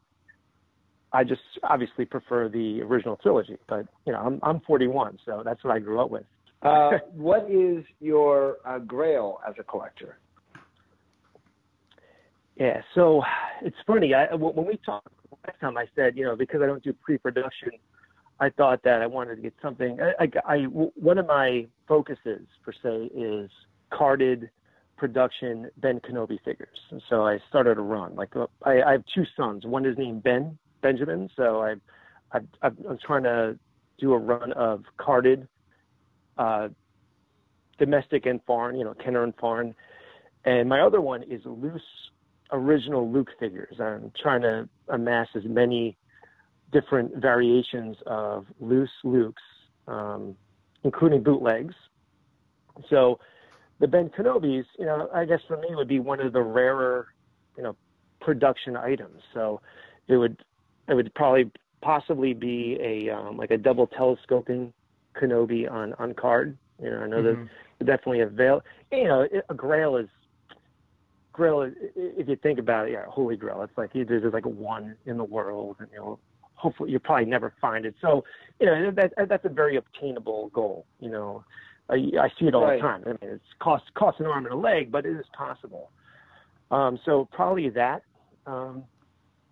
F: I just obviously prefer the original trilogy, but you know, I'm I'm 41, so that's what I grew up with.
D: Uh, what is your uh, grail as a collector?
F: Yeah, so it's funny. I, when we talked last time, I said, you know, because I don't do pre-production, I thought that I wanted to get something. I, I, I one of my focuses per se is carded production Ben Kenobi figures, and so I started a run. Like I, I have two sons. One is named Ben Benjamin, so I, I, I'm trying to do a run of carded, uh, domestic and foreign. You know, Kenner and foreign. And my other one is loose original Luke figures. I'm trying to amass as many different variations of loose Lukes, um, including bootlegs. So the Ben Kenobis, you know, I guess for me would be one of the rarer, you know, production items. So it would it would probably possibly be a um, like a double telescoping Kenobi on on card. You know, I know
C: Mhm.
F: that definitely avail. You know, a Grail is Grail. is- If you think about it, yeah, Holy Grail. It's like there's like one in the world, and you know, hopefully you probably never find it. So, you know, that that's a very obtainable goal. You know, I, I see it all
D: Right.
F: the time. I mean, it's cost costs an arm and a leg, but it is possible. Um, so probably that. Um,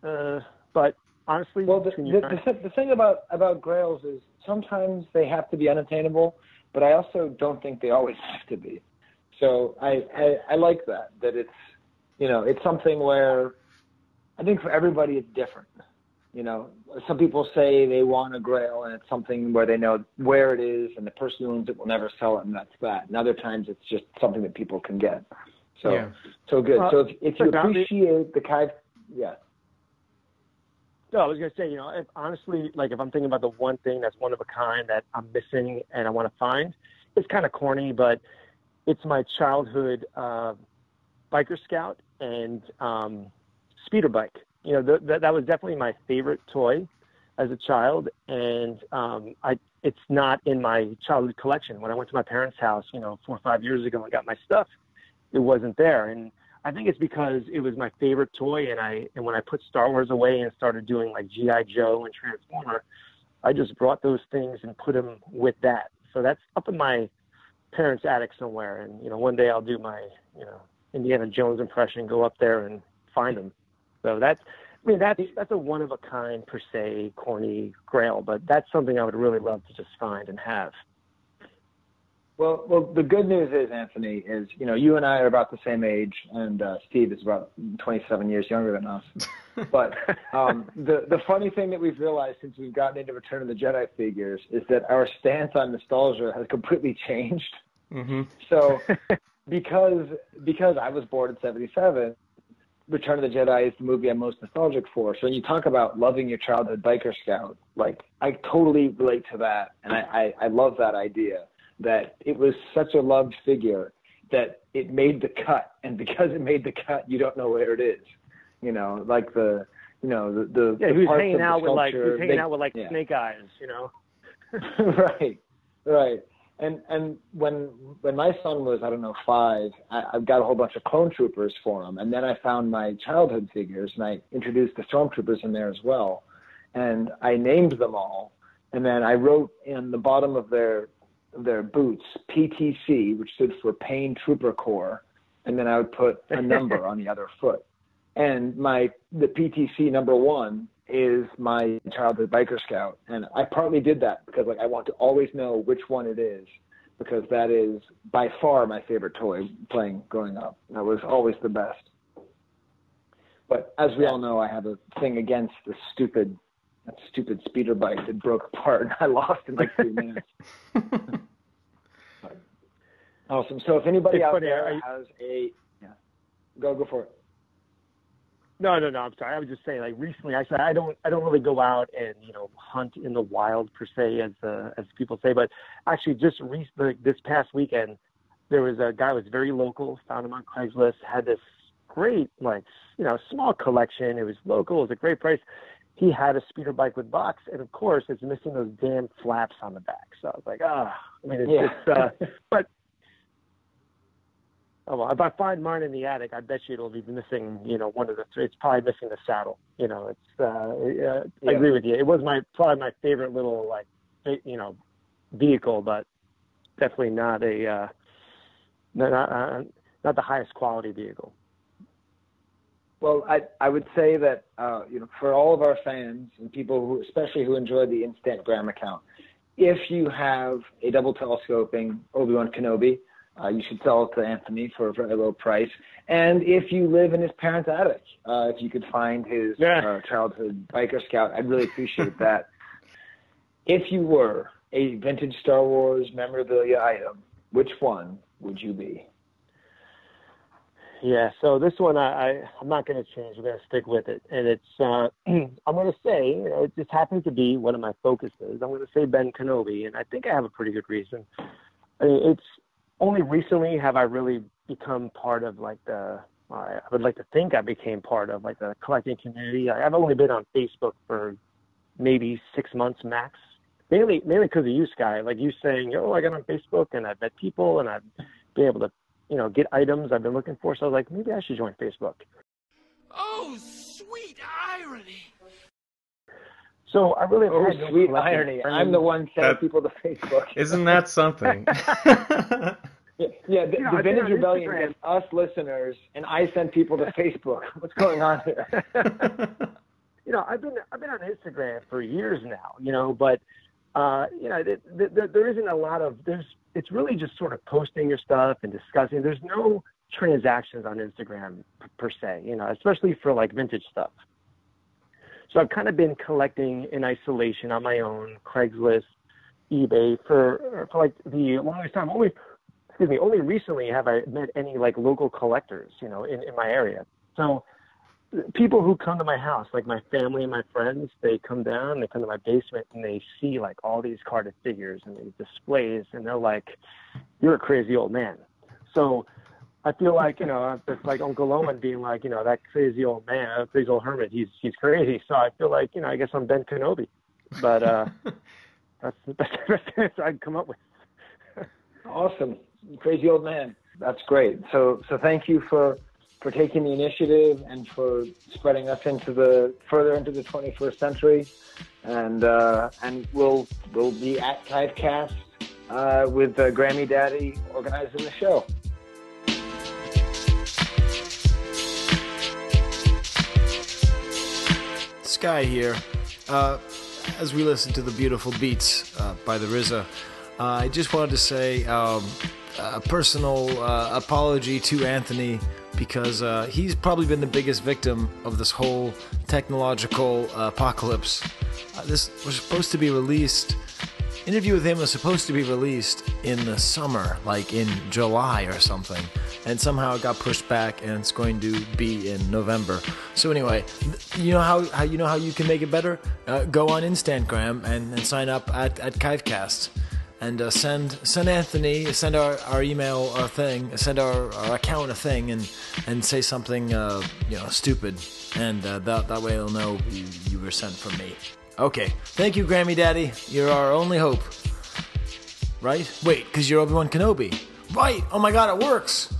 F: uh, but honestly,
D: Well, the, the, the, the thing about, about grails is sometimes they have to be unattainable, but I also don't think they always have to be. So I, I, I like that, that it's, you know, it's something where I think for everybody it's different. You know, some people say they want a grail and it's something where they know where it is and the person who owns it will never sell it and that's that. And other times it's just something that people can get. So,
C: Yeah.
D: so good.
F: Well,
D: so if, if you
F: look, I'll be-
D: appreciate the kind, yeah.
F: No, I was gonna say, you know, if, honestly, like if I'm thinking about the one thing that's one of a kind that I'm missing and I want to find, it's kind of corny, but it's my childhood uh, biker scout and um, speeder bike. You know, th- th- that was definitely my favorite toy as a child, and um, I it's not in my childhood collection. When I went to my parents' house, you know, four or five years ago and got my stuff, it wasn't there, and I think it's because it was my favorite toy, and I and when I put Star Wars away and started doing like GI Joe and Transformer, I just brought those things and put them with that. So that's up in my parents' attic somewhere, and you know one day I'll do my you know Indiana Jones impression, and go up there and find them. So that's I mean that's that's a one of a kind per se corny Grail, but that's something I would really love to just find and have.
D: Well, well, the good news is, Anthony, is you know you and I are about the same age, and uh, Steve is about 27 years younger than us. But um, the the funny thing that we've realized since we've gotten into Return of the Jedi figures is that our stance on nostalgia has completely changed.
C: Mm-hmm.
D: So because because I was born in '77, Return of the Jedi is the movie I'm most nostalgic for. So when you talk about loving your childhood biker scout, like I totally relate to that, and I, I, I love that idea that it was such a loved figure that it made the cut, and because it made the cut, you don't know where it is. You know, like the you know the the,
F: Yeah,
D: the
F: who's
D: parts
F: hanging out with like who's hanging
D: they-
F: out with like
D: yeah.
F: Snake Eyes, you know?
D: right, right. And and when when my son was I don't know five, I, I've got a whole bunch of clone troopers for him, and then I found my childhood figures, and I introduced the stormtroopers in there as well, and I named them all, and then I wrote in the bottom of their their boots PTC, which stood for Pain Trooper Corps, and then I would put a number on the other foot, and my the PTC number one is my childhood biker scout and i partly did that because like i want to always know which one it is because that is by far my favorite toy playing growing up. That was always the best. But as we all know, I have a thing against the stupid, that stupid speeder bike that broke apart and I lost in like three minutes. awesome. So if anybody
F: It's
D: out
F: funny,
D: there
F: I-
D: has a, yeah, go go for it.
F: No, no, no. I'm sorry. I was just saying, like recently, I said I don't, I don't really go out and you know hunt in the wild per se, as uh, as people say. But actually, just recently, this past weekend, there was a guy who was very local, found him on Craigslist, had this great, like you know, small collection. It was local. It was a great price. He had a speeder bike with box, and of course, it's missing those damn flaps on the back. So I was like, ah, I mean, it's,
D: Yeah.
F: it's uh, but Oh, well, if I find mine in the attic, I bet you it'll be missing, you know, one of the three. It's probably missing the saddle. You know, it's, uh, uh I agree with you. It was my, probably my favorite little, like, you know, vehicle, but definitely not a, uh, not, uh, not the highest quality vehicle.
D: Well, I I would say that uh, you know for all of our fans and people who especially who enjoy the Instagram account, if you have a double telescoping Obi Wan Kenobi, uh, you should sell it to Anthony for a very low price. And if you live in his parents' attic, uh, if you could find his
F: Yeah.
D: uh, childhood biker scout, I'd really appreciate that. If you were a vintage Star Wars memorabilia item, which one would you be?
F: Yeah, so this one I, I I'm not going to change. I'm going to stick with it, and it's uh, I'm going to say you know, it just happens to be one of my focuses. I'm going to say Ben Kenobi, and I think I have a pretty good reason. I mean, it's only recently have I really become part of like the. I would like to think I became part of like the collecting community. I, I've only been on Facebook for maybe six months max. Mainly, mainly because of you, Skye. Like you saying, "Oh, I got on Facebook and I've met people and I've been able to you know, get items I've been looking for. So I was like, maybe I should join Facebook.
G: Oh, sweet irony.
F: So I really
D: oh,
F: had no
D: sweet irony!
F: friends.
D: I'm the one sending
C: That-
D: people to Facebook.
C: Isn't that something?
D: Yeah, yeah the,
F: You know,
D: the Vintage Rebellion
F: Instagram.
D: gets us listeners, and I send people to Facebook. What's going on here?
F: you know, I've been I've been on Instagram for years now. You know, but uh, you know, th- th- th- there isn't a lot of there's. It's really just sort of posting your stuff and discussing. There's no transactions on Instagram p- per se. You know, especially for like vintage stuff. So I've kind of been collecting in isolation on my own, Craigslist, eBay for for like the longest time. Only excuse me, only recently have I met any like local collectors, you know, in, in my area. So people who come to my house, like my family and my friends, they come down, they come to my basement and they see like all these carded figures and these displays and they're like, You're a crazy old man. So I feel like, you know, it's like Uncle Owen being like, you know, that crazy old man, that crazy old hermit, he's he's crazy. So I feel like, you know, I guess I'm Ben Kenobi. But uh that's the best, best answer I can come up with.
D: awesome, crazy old man. That's great. So, so thank you for for taking the initiative and for spreading us into the further into the 21st century. And uh, and we'll we'll be at Kivecast uh, with uh, Grammy Daddy organizing the show.
B: Skye here. Uh, as we listen to the beautiful beats uh, by the RZA, uh, I just wanted to say um, a personal uh, apology to Anthony because uh, he's probably been the biggest victim of this whole technological uh, apocalypse. Uh, this was supposed to be released. Interview with him was supposed to be released in the summer, like in July or something, and somehow it got pushed back, and it's going to be in November. So anyway, you know how, how you know how you can make it better? Uh, go on Instagram and, and sign up at at Kivecast, and uh, send send Anthony send our, our email a thing, send our, our account a thing, and and say something uh, you know stupid, and uh, that that way they'll know you, you were sent from me. Okay, thank you, Grammy Daddy. You're our only hope. Right? Wait, because you're Obi Wan Kenobi. Right! Oh my god, it works!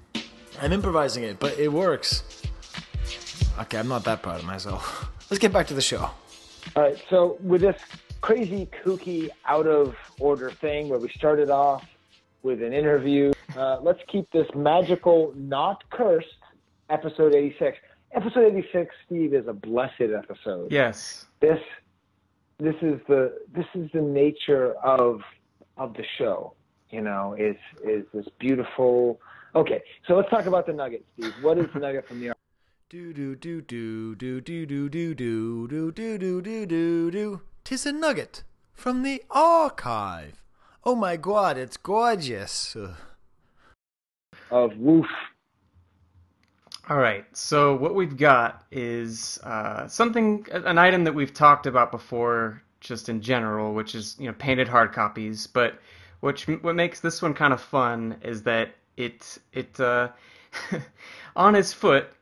B: I'm improvising it, but it works. Okay, I'm not that proud of myself. Let's get back to the show.
D: All right, so with this crazy, kooky, out of order thing where we started off with an interview, uh, let's keep this magical, not cursed episode 86. Episode 86, Steve, is a blessed episode.
C: yes.
D: This, this is the this is the nature of of the show. you know, is is this beautiful. Okay, so let's talk about the nugget, Steve. What is the nugget from the
B: Do do do do do do do do do do do do do do do. Tis a nugget from the archive. Oh my god, it's gorgeous. Ugh.
D: of Woof?
C: All right. So what we've got is uh, something, an item that we've talked about before, just in general, which is you know painted hard copies. But which what makes this one kind of fun is that it it uh, on his foot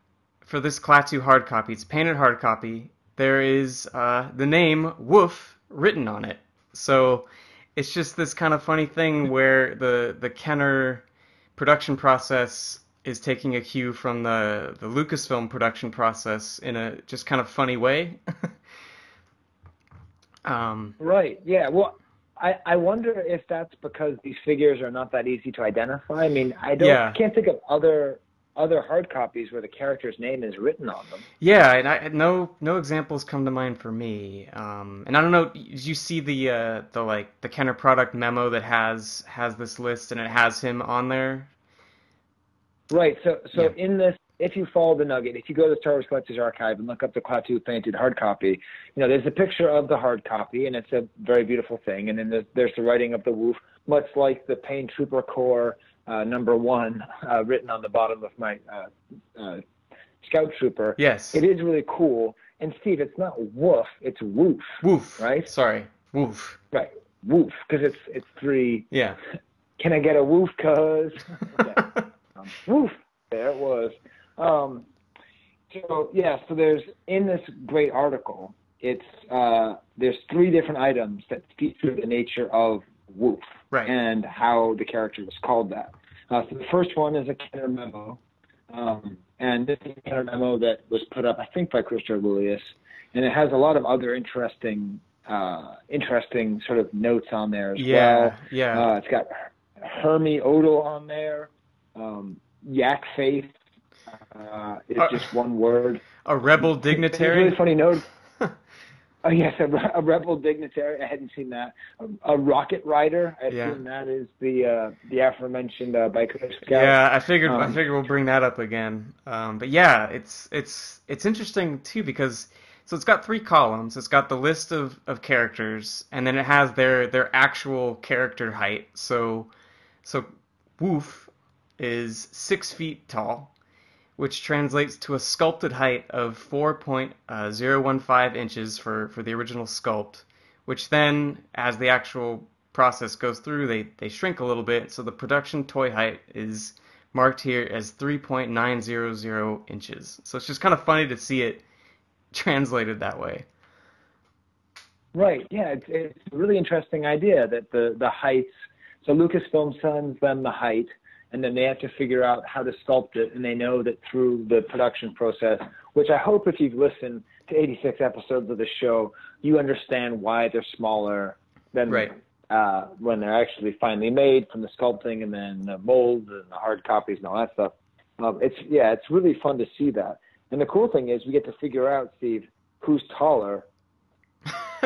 C: for this Klaatu hard copy, it's painted hard copy. There is uh, the name Woof written on it. So it's just this kind of funny thing where the the Kenner production process is taking a cue from the the Lucasfilm production process in a just kind of funny way. um,
D: Right. Yeah. Well, I I wonder if that's because these figures are not that easy to identify. I mean, I don't
C: Yeah.
D: can't think of other other hard copies where the character's name is written on them.
C: yeah, and I no no examples come to mind for me. Um, and I don't know, did you see the uh, the like the Kenner product memo that has has this list and it has him on there?
D: Right. So so
C: Yeah.
D: in this, if you follow the nugget, if you go to the Star Wars Collectors Archive and look up the Klaatu painted hard copy, you know there's a picture of the hard copy and it's a very beautiful thing. And then there's, there's the writing of the woof, much like the Pain Trooper Corps uh, number one uh, written on the bottom of my uh, uh, Scout Trooper.
C: Yes.
D: It is really cool. And Steve, it's not woof, it's woof.
C: Woof.
D: Right?
C: Sorry. Woof.
D: Right. Woof, because it's it's three.
C: Yeah.
D: Can I get a woof, cuz? Okay. um, woof. There it was. Um, so yeah, so there's in this great article, it's uh, there's three different items that feature the nature of woof
C: Right.
D: and how the character was called that. Uh, so the first one is a Kenner memo, um, and this is a Kenner memo that was put up, I think, by Christopher Lilius, and it has a lot of other interesting, uh, interesting sort of notes on there as
C: Yeah.
D: well.
C: Yeah.
D: Uh, it's got Hermi Odle on there. Um, Yak Face uh, is
C: Uh,
D: just one word.
C: a rebel
D: It's a really
C: dignitary.
D: funny note. Oh yes, a, a rebel dignitary. I hadn't seen that. A, a rocket rider. I
C: Yeah.
D: assume that is the uh, the aforementioned uh, biker scout.
C: Yeah, I figured I
D: Um,
C: figured we'll bring that up again. Um, but yeah, it's it's it's interesting too because so it's got three columns. It's got the list of, of characters, and then it has their their actual character height. So so Woof is six feet tall, which translates to a sculpted height of four point uh, zero one five inches for for the original sculpt. Which then, as the actual process goes through, they they shrink a little bit. So the production toy height is marked here as 3.900 inches. So it's just kind of funny to see it translated that way.
D: Right. Yeah, it's, it's a really interesting idea that the the heights. So Lucasfilm sends them the height, and then they have to figure out how to sculpt it, and they know that through the production process, which I hope if you've listened to 86 episodes of the show, you understand why they're smaller than
C: Right.
D: uh, when they're actually finally made from the sculpting and then the mold and the hard copies and all that stuff. Um, it's yeah, it's really fun to see that. And the cool thing is we get to figure out, Steve, who's taller,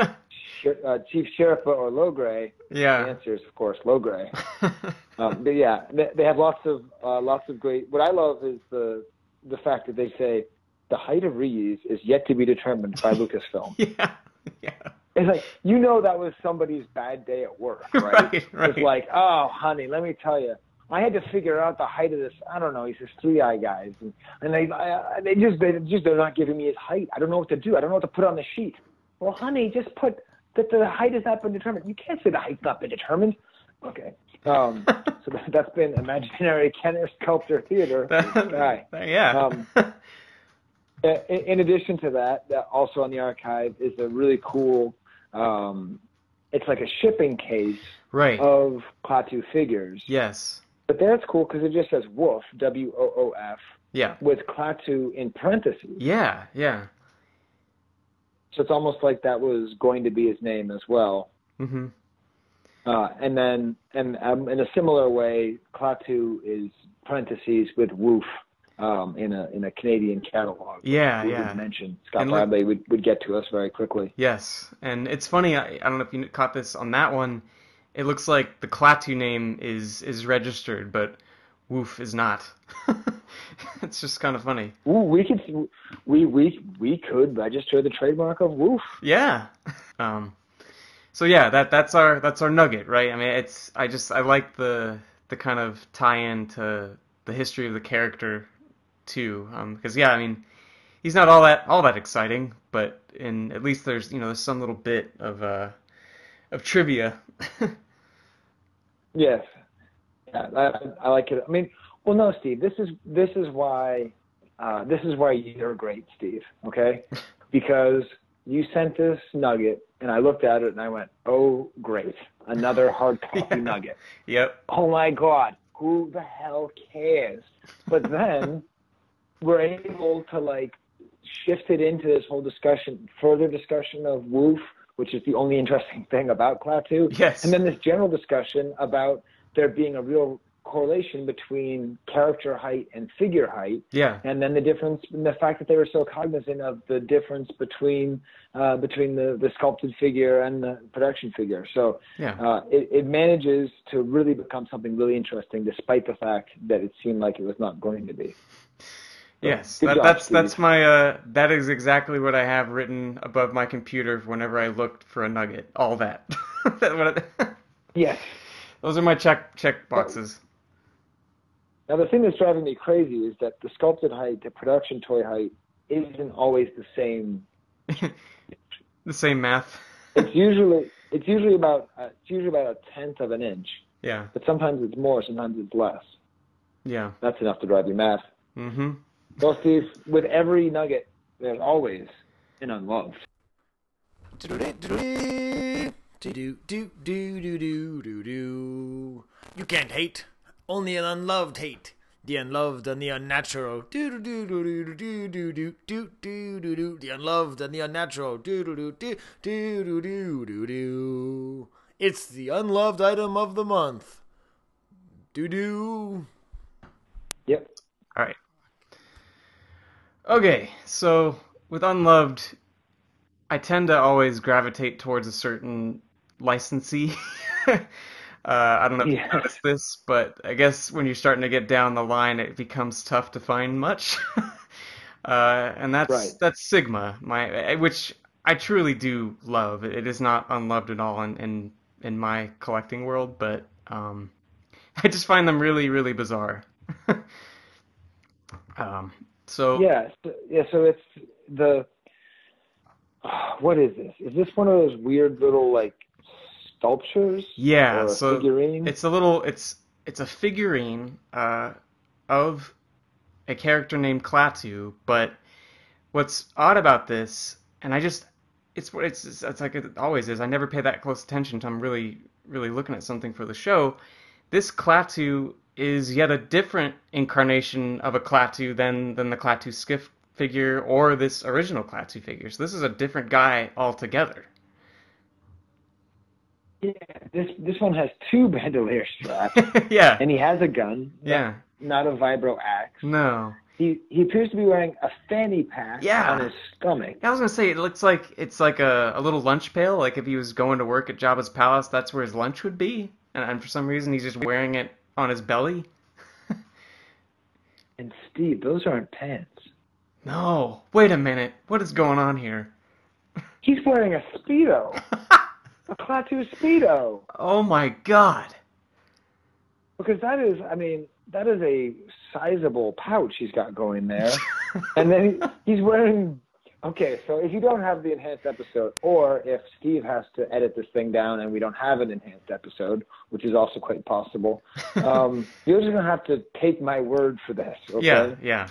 D: Sher- uh, Chief Chirpa or Logray. The
C: yeah.
D: answer is, of course, Logray. Um, but yeah, they, they have lots of uh, lots of great. What I love is the the fact that they say the height of Ree-Yees is yet to be determined by Lucasfilm.
C: yeah. Yeah.
D: It's like you know that was somebody's bad day at work, right?
C: Right, right.
D: It's like, oh, honey, let me tell you, I had to figure out the height of this. I don't know. He's this three eye guys, and, and they I, they just they just they're not giving me his height. I don't know what to do. I don't know what to put on the sheet. Well, honey, just put that the height has not been determined. You can't say the height's not been determined. Okay. Um, so that, that's been imaginary Kenner sculptor theater. Right.
C: yeah.
D: Um, in, in addition to that, that also on the archive is a really cool. Um, it's like a shipping case
C: right.
D: of Klaatu figures.
C: yes.
D: But that's cool because it just says Woof, W O O F,
C: Yeah.
D: with Klaatu in parentheses.
C: Yeah. Yeah.
D: So it's almost like that was going to be his name as well.
C: hmm
D: Uh, and then, and um, in a similar way, Klaatu is parentheses with Woof um, in a in a Canadian catalog.
C: Yeah,
D: we
C: yeah.
D: would mention Scott
C: And
D: Bradley would, would get to us very quickly.
C: Yes, and it's funny. I, I don't know if you caught this on that one. it looks like the Klaatu name is is registered, but Woof is not. it's just kind of funny.
D: Ooh, we could we we we could register the trademark of Woof.
C: Yeah. Um, so yeah, that that's our that's our nugget, right? I mean, it's I just I like the the kind of tie-in to the history of the character too, because yeah, I mean, he's not all that all that exciting, but in at least there's you know there's some little bit of uh of trivia.
D: Yes, yeah, I, I like it. I mean, well, no, Steve, this is this is why uh, this is why you're great, Steve. Okay, because you sent this nugget, and I looked at it and I went, "Oh, great, another hard copy
C: Yeah.
D: nugget."
C: yep.
D: Oh my God, who the hell cares? But then we're able to like shift it into this whole discussion, further discussion of Woof, which is the only interesting thing about Klaatu.
C: Yes.
D: And then this general discussion about there being a real correlation between character height and figure height,
C: Yeah.
D: and then the difference, and the fact that they were so cognizant of the difference between uh, between the, the sculpted figure and the production figure. So
C: Yeah.
D: uh, it, it manages to really become something really interesting, despite the fact that it seemed like it was not going to be.
C: Yes, that,
D: job,
C: that's
D: Steve.
C: that's my uh, that is exactly what I have written above my computer whenever I looked for a nugget. All that. That
D: Yes.
C: Those are my check check boxes.
D: Now the thing that's driving me crazy is that the sculpted height, the production toy height, isn't always the same.
C: The same math.
D: It's usually it's usually about uh, it's usually about a tenth of an inch,
C: Yeah,
D: but sometimes it's more, sometimes it's less.
C: yeah.
D: That's enough to drive you mad.
C: Mm-hmm.
D: Well, Steve, with every nugget, there's always an unloved.
B: Do-do-do-do-do-do-do. You can't hate, only an unloved hate. The unloved and the unnatural. Do-do-do-do-do-do-do-do-do-do-do. The unloved and the unnatural. Do-do-do-do-do-do-do-do. It's the unloved item of the month. Do-do.
D: Yep.
C: All right. Okay, so with unloved, I tend to always gravitate towards a certain licensee. Uh, I don't know if
D: Yeah.
C: you noticed this, but I guess when you're starting to get down the line, it becomes tough to find much. uh, and that's
D: Right.
C: that's Sigma, my which I truly do love. It is not unloved at all in in, in my collecting world, but um, I just find them really really bizarre. um, so
D: Yeah, so, yeah. So it's the what is this? Is this one of those weird little like sculptures?
C: Yeah, so
D: figurine.
C: it's a little it's it's a figurine uh, of a character named Klaatu, but what's odd about this, and I just it's it's it's, it's like it always is. I never pay that close attention to. I'm really really looking at something for the show. This Klaatu is yet a different incarnation of a Klaatu than than the Klaatu Skiff figure or this original Klaatu figure. So this is a different guy altogether.
D: Yeah, this this one has two bandolier straps,
C: yeah.
D: and he has a gun. not-
C: Yeah.
D: Not a vibro axe.
C: No.
D: He he appears to be wearing a fanny pack
C: Yeah.
D: on his stomach.
C: I was gonna say it looks like it's like a, a little lunch pail. Like if he was going to work at Jabba's palace, that's where his lunch would be. And, and for some reason, he's just wearing it on his belly.
D: And Steve, those aren't pants.
C: No, wait a minute. What is going on here?
D: He's wearing a speedo, a Klaatu speedo.
C: Oh my god.
D: Because that is, I mean, that is a sizable pouch he's got going there. and then he, he's wearing. Okay, so if you don't have the enhanced episode, or if Steve has to edit this thing down and we don't have an enhanced episode, which is also quite possible, um, you're just gonna have to take my word for this. Okay.
C: Yeah, yeah.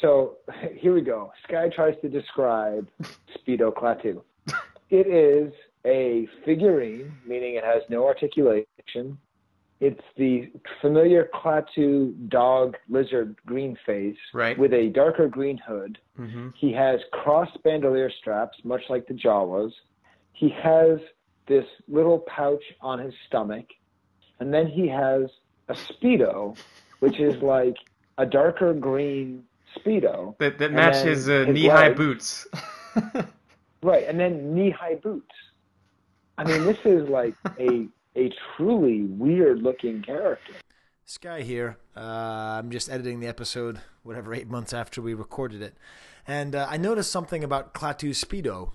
D: So here we go. Skye tries to describe Speedo Klaatu. It is a figurine, meaning it has no articulation. It's the familiar Klaatu dog lizard green face
C: Right.
D: with a darker green hood.
C: hmm
D: He has cross bandolier straps, much like the Jawas. He has this little pouch on his stomach. And then he has a Speedo, which is like a darker green Speedo.
C: That that
D: And
C: match
D: then
C: his, uh, knee-high boots.
D: Right, and then knee high boots. I mean, this is like a a truly weird looking character.
B: Skye here. Uh, I'm just editing the episode, whatever, eight months after we recorded it. And uh, I noticed something about Klaatu Speedo,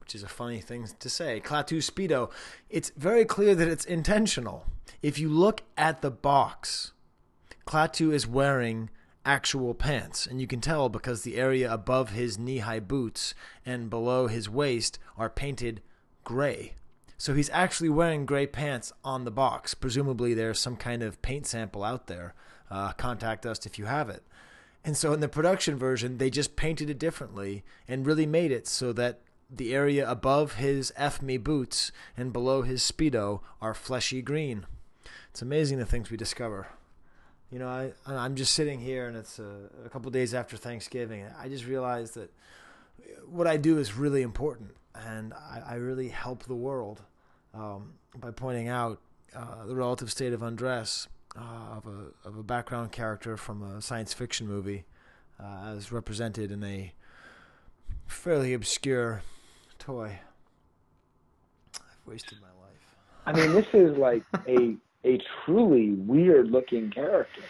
B: which is a funny thing to say. Klaatu Speedo. It's very clear that it's intentional. If you look at the box, Klaatu is wearing actual pants, and you can tell because the area above his knee high boots and below his waist are painted gray. So he's actually wearing gray pants on the box. Presumably, there's some kind of paint sample out there. Uh, contact us if you have it. And so in the production version, they just painted it differently and really made it so that the area above his F me boots and below his Speedo are fleshy green. It's amazing the things we discover. You know, I, I'm just sitting here and it's a, a couple days after Thanksgiving. I just realized that what I do is really important and I, I really help the world um, by pointing out uh, the relative state of undress uh, of a of a background character from a science fiction movie, uh, as represented in a fairly obscure toy. I've wasted my life.
D: I mean, this is like a a truly weird looking character.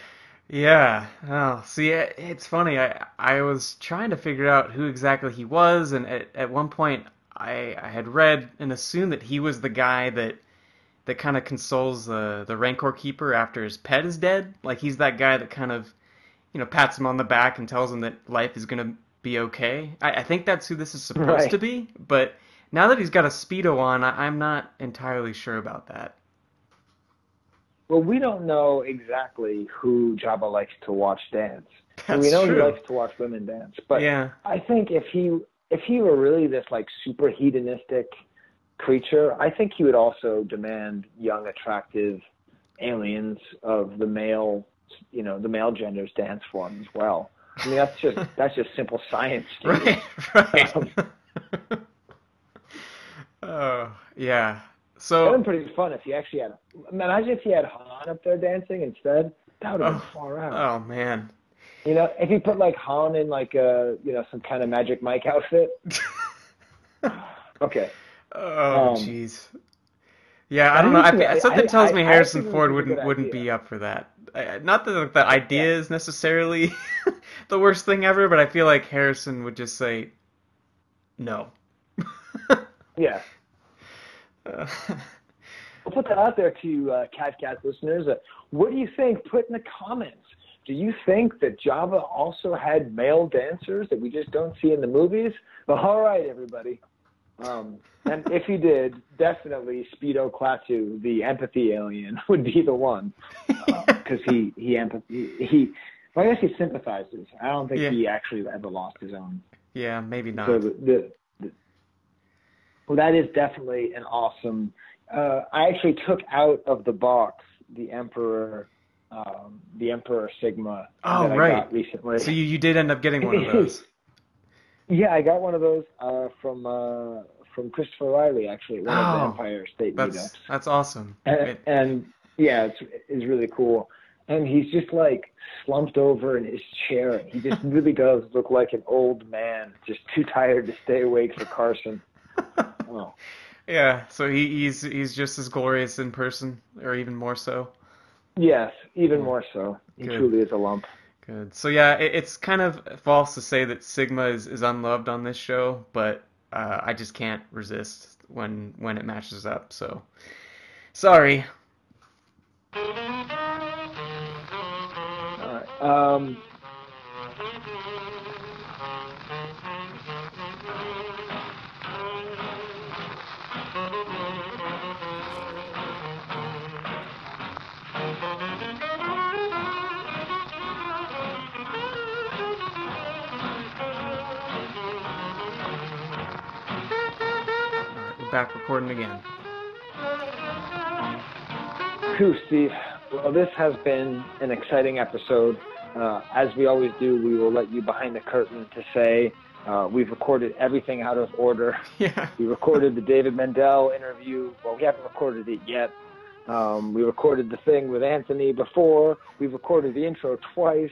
C: Yeah. Oh, see, it's funny. I I was trying to figure out who exactly he was, and at, at one point, I I had read and assumed that he was the guy that that kind of consoles the the Rancor keeper after his pet is dead. Like he's that guy that kind of you know pats him on the back and tells him that life is gonna be okay. I, I think that's who this is supposed
D: Right.
C: to be, but now that he's got a speedo on, I, I'm not entirely sure about that.
D: Well, we don't know exactly who Jabba likes to watch dance.
C: That's
D: we know
C: true.
D: he likes to watch women dance, but
C: yeah,
D: I think if he if he were really this like super hedonistic creature, I think he would also demand young, attractive aliens of the male, you know, the male gender's dance for him as well. I mean, that's just that's just simple science.
C: Right, right. Um, oh, yeah.
D: So That
C: So
D: would be pretty fun if he actually had. Imagine if he had Han up there dancing instead. That would have been
C: Oh,
D: far out.
C: Oh man.
D: You know, if he put like Han in like a you know some kind of Magic Mike outfit. Okay.
C: Oh
D: Um,
C: jeez. Yeah, I
D: I
C: don't know. I,
D: think
C: fe-
D: it's a-
C: something
D: I-
C: tells me
D: I- I
C: Harrison Ford wouldn't wouldn't be up for that. I, not that the idea is necessarily the worst thing ever, but I feel like Harrison would just say no.
D: Yeah.
C: Uh,
D: I'll put that out there to you, uh, CatCast listeners. Uh, what do you think? Put in the comments. Do you think that Jabba also had male dancers that we just don't see in the movies? But all right, everybody. Um, and if he did, definitely Speedo Klaatu, the empathy alien, would be the one because he he empathy he. Well, I guess he sympathizes. I don't think
C: Yeah.
D: he actually ever lost his own.
C: yeah, maybe not.
D: So the, the, the well, that is definitely an awesome. Uh, I actually took out of the box the Emperor, um, the Emperor Sigma
C: Oh, right.
D: recently.
C: So you, you did end up getting one of those.
D: yeah, I got one of those uh, from uh, from Christopher Riley actually, one of the
C: Oh,
D: Empire State
C: That's
D: meetups.
C: that's awesome.
D: and, and yeah, it's it's really cool. And he's just like slumped over in his chair. And He just really does look like an old man, just too tired to stay awake for Carson. Oh.
C: yeah, so he, he's he's just as glorious in person, or even more so.
D: Yes, even more so. He
C: Good.
D: truly is a lump.
C: Good. So yeah, it, it's kind of false to say that Sigma is, is unloved on this show, but uh, I just can't resist when when it matches up. So sorry.
D: All right. Um,
C: back recording again.
D: Cool, Steve. Well, this has been an exciting episode. Uh, as we always do, we will let you behind the curtain to say uh, we've recorded everything out of order.
C: Yeah.
D: We recorded the David Mendel interview. Well, we haven't recorded it yet. Um, we recorded the thing with Anthony before. We've recorded the intro twice.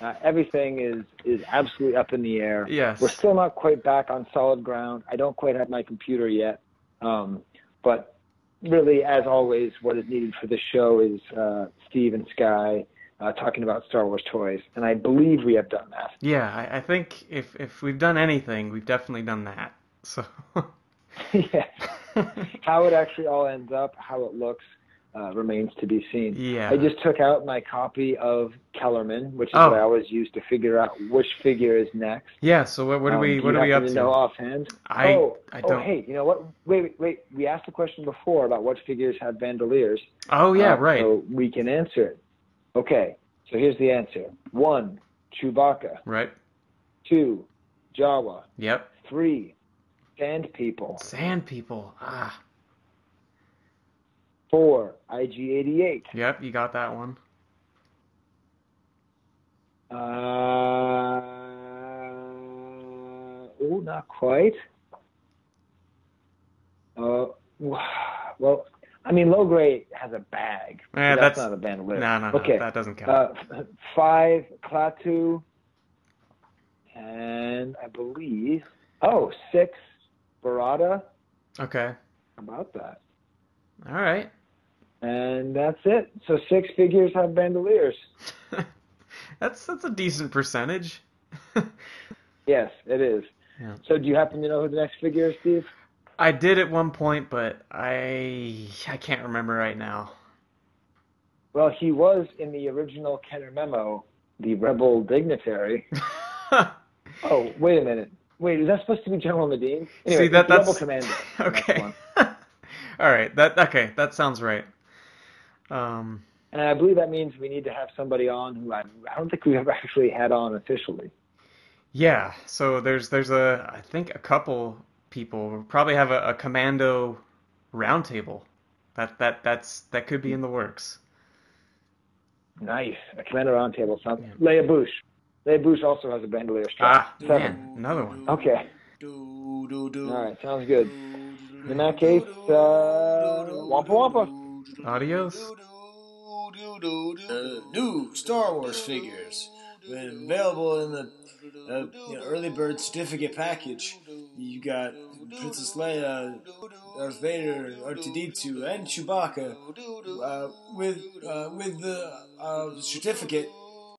D: Uh, everything is is absolutely up in the air.
C: Yes.
D: We're still not quite back on solid ground. I don't quite have my computer yet, um, but really, as always, what is needed for this show is uh, Steve and Skye uh, talking about Star Wars toys, and I believe we have done that.
C: Yeah, I, I think if if we've done anything, we've definitely done that. So
D: yeah. how it actually all ends up, how it looks, uh, remains to be seen.
C: Yeah.
D: I just took out my copy of Kellerman, which is
C: Oh.
D: what I always use to figure out which figure is next.
C: yeah, so what, what are
D: Um,
C: we
D: do
C: what are we up to?
D: know offhand?
C: I-
D: oh,
C: I
D: oh,
C: don't.
D: hey, you know what? Wait, wait, wait. We asked the question before about what figures have bandoliers.
C: Oh yeah,
D: Uh,
C: right.
D: So we can answer it. Okay, so here's the answer. One, Chewbacca.
C: Right.
D: Two, Jawa.
C: Yep.
D: Three, Sand People.
C: Sand people. Ah.
D: Four, IG-88.
C: Yep, you got that one.
D: Uh, oh, not quite. Uh, well, I mean, Logray has a bag.
C: Eh,
D: that's,
C: that's-
D: not a bandolier.
C: No, no, no,
D: Okay.
C: that doesn't count.
D: Uh, five, Klaatu, and I believe, oh, six, Barada.
C: okay.
D: How about that?
C: All right.
D: And that's it. So six figures have bandoliers.
C: that's that's a decent percentage.
D: Yes, it is.
C: Yeah.
D: So do you happen to know who the next figure is, Steve?
C: I did at one point, but I I can't remember right now.
D: Well, he was in the original Kenner memo, the rebel dignitary. Oh, wait a minute. Wait, is that supposed to be General Madine? Anyway,
C: See that that's
D: rebel commander.
C: okay. All right. That okay. That sounds right. Um.
D: And I believe that means we need to have somebody on who I, I don't think we've ever actually had on officially.
C: Yeah. So there's there's a I think a couple people We'll probably have a, a commando roundtable. That that that's that could be in the works.
D: Nice. A commando roundtable sounds. Leia Boushh. Leia Boushh also has a bandolier strap.
C: Ah,
D: Seven.
C: man, another one.
D: Okay. All right. Sounds good. In that case, uh, Wampa Wampa.
C: Adios.
B: New Star Wars figures available in the uh, you know, early bird certificate package. You got Princess Leia, Darth Vader, R2D2, and Chewbacca uh, with uh, with the uh, certificate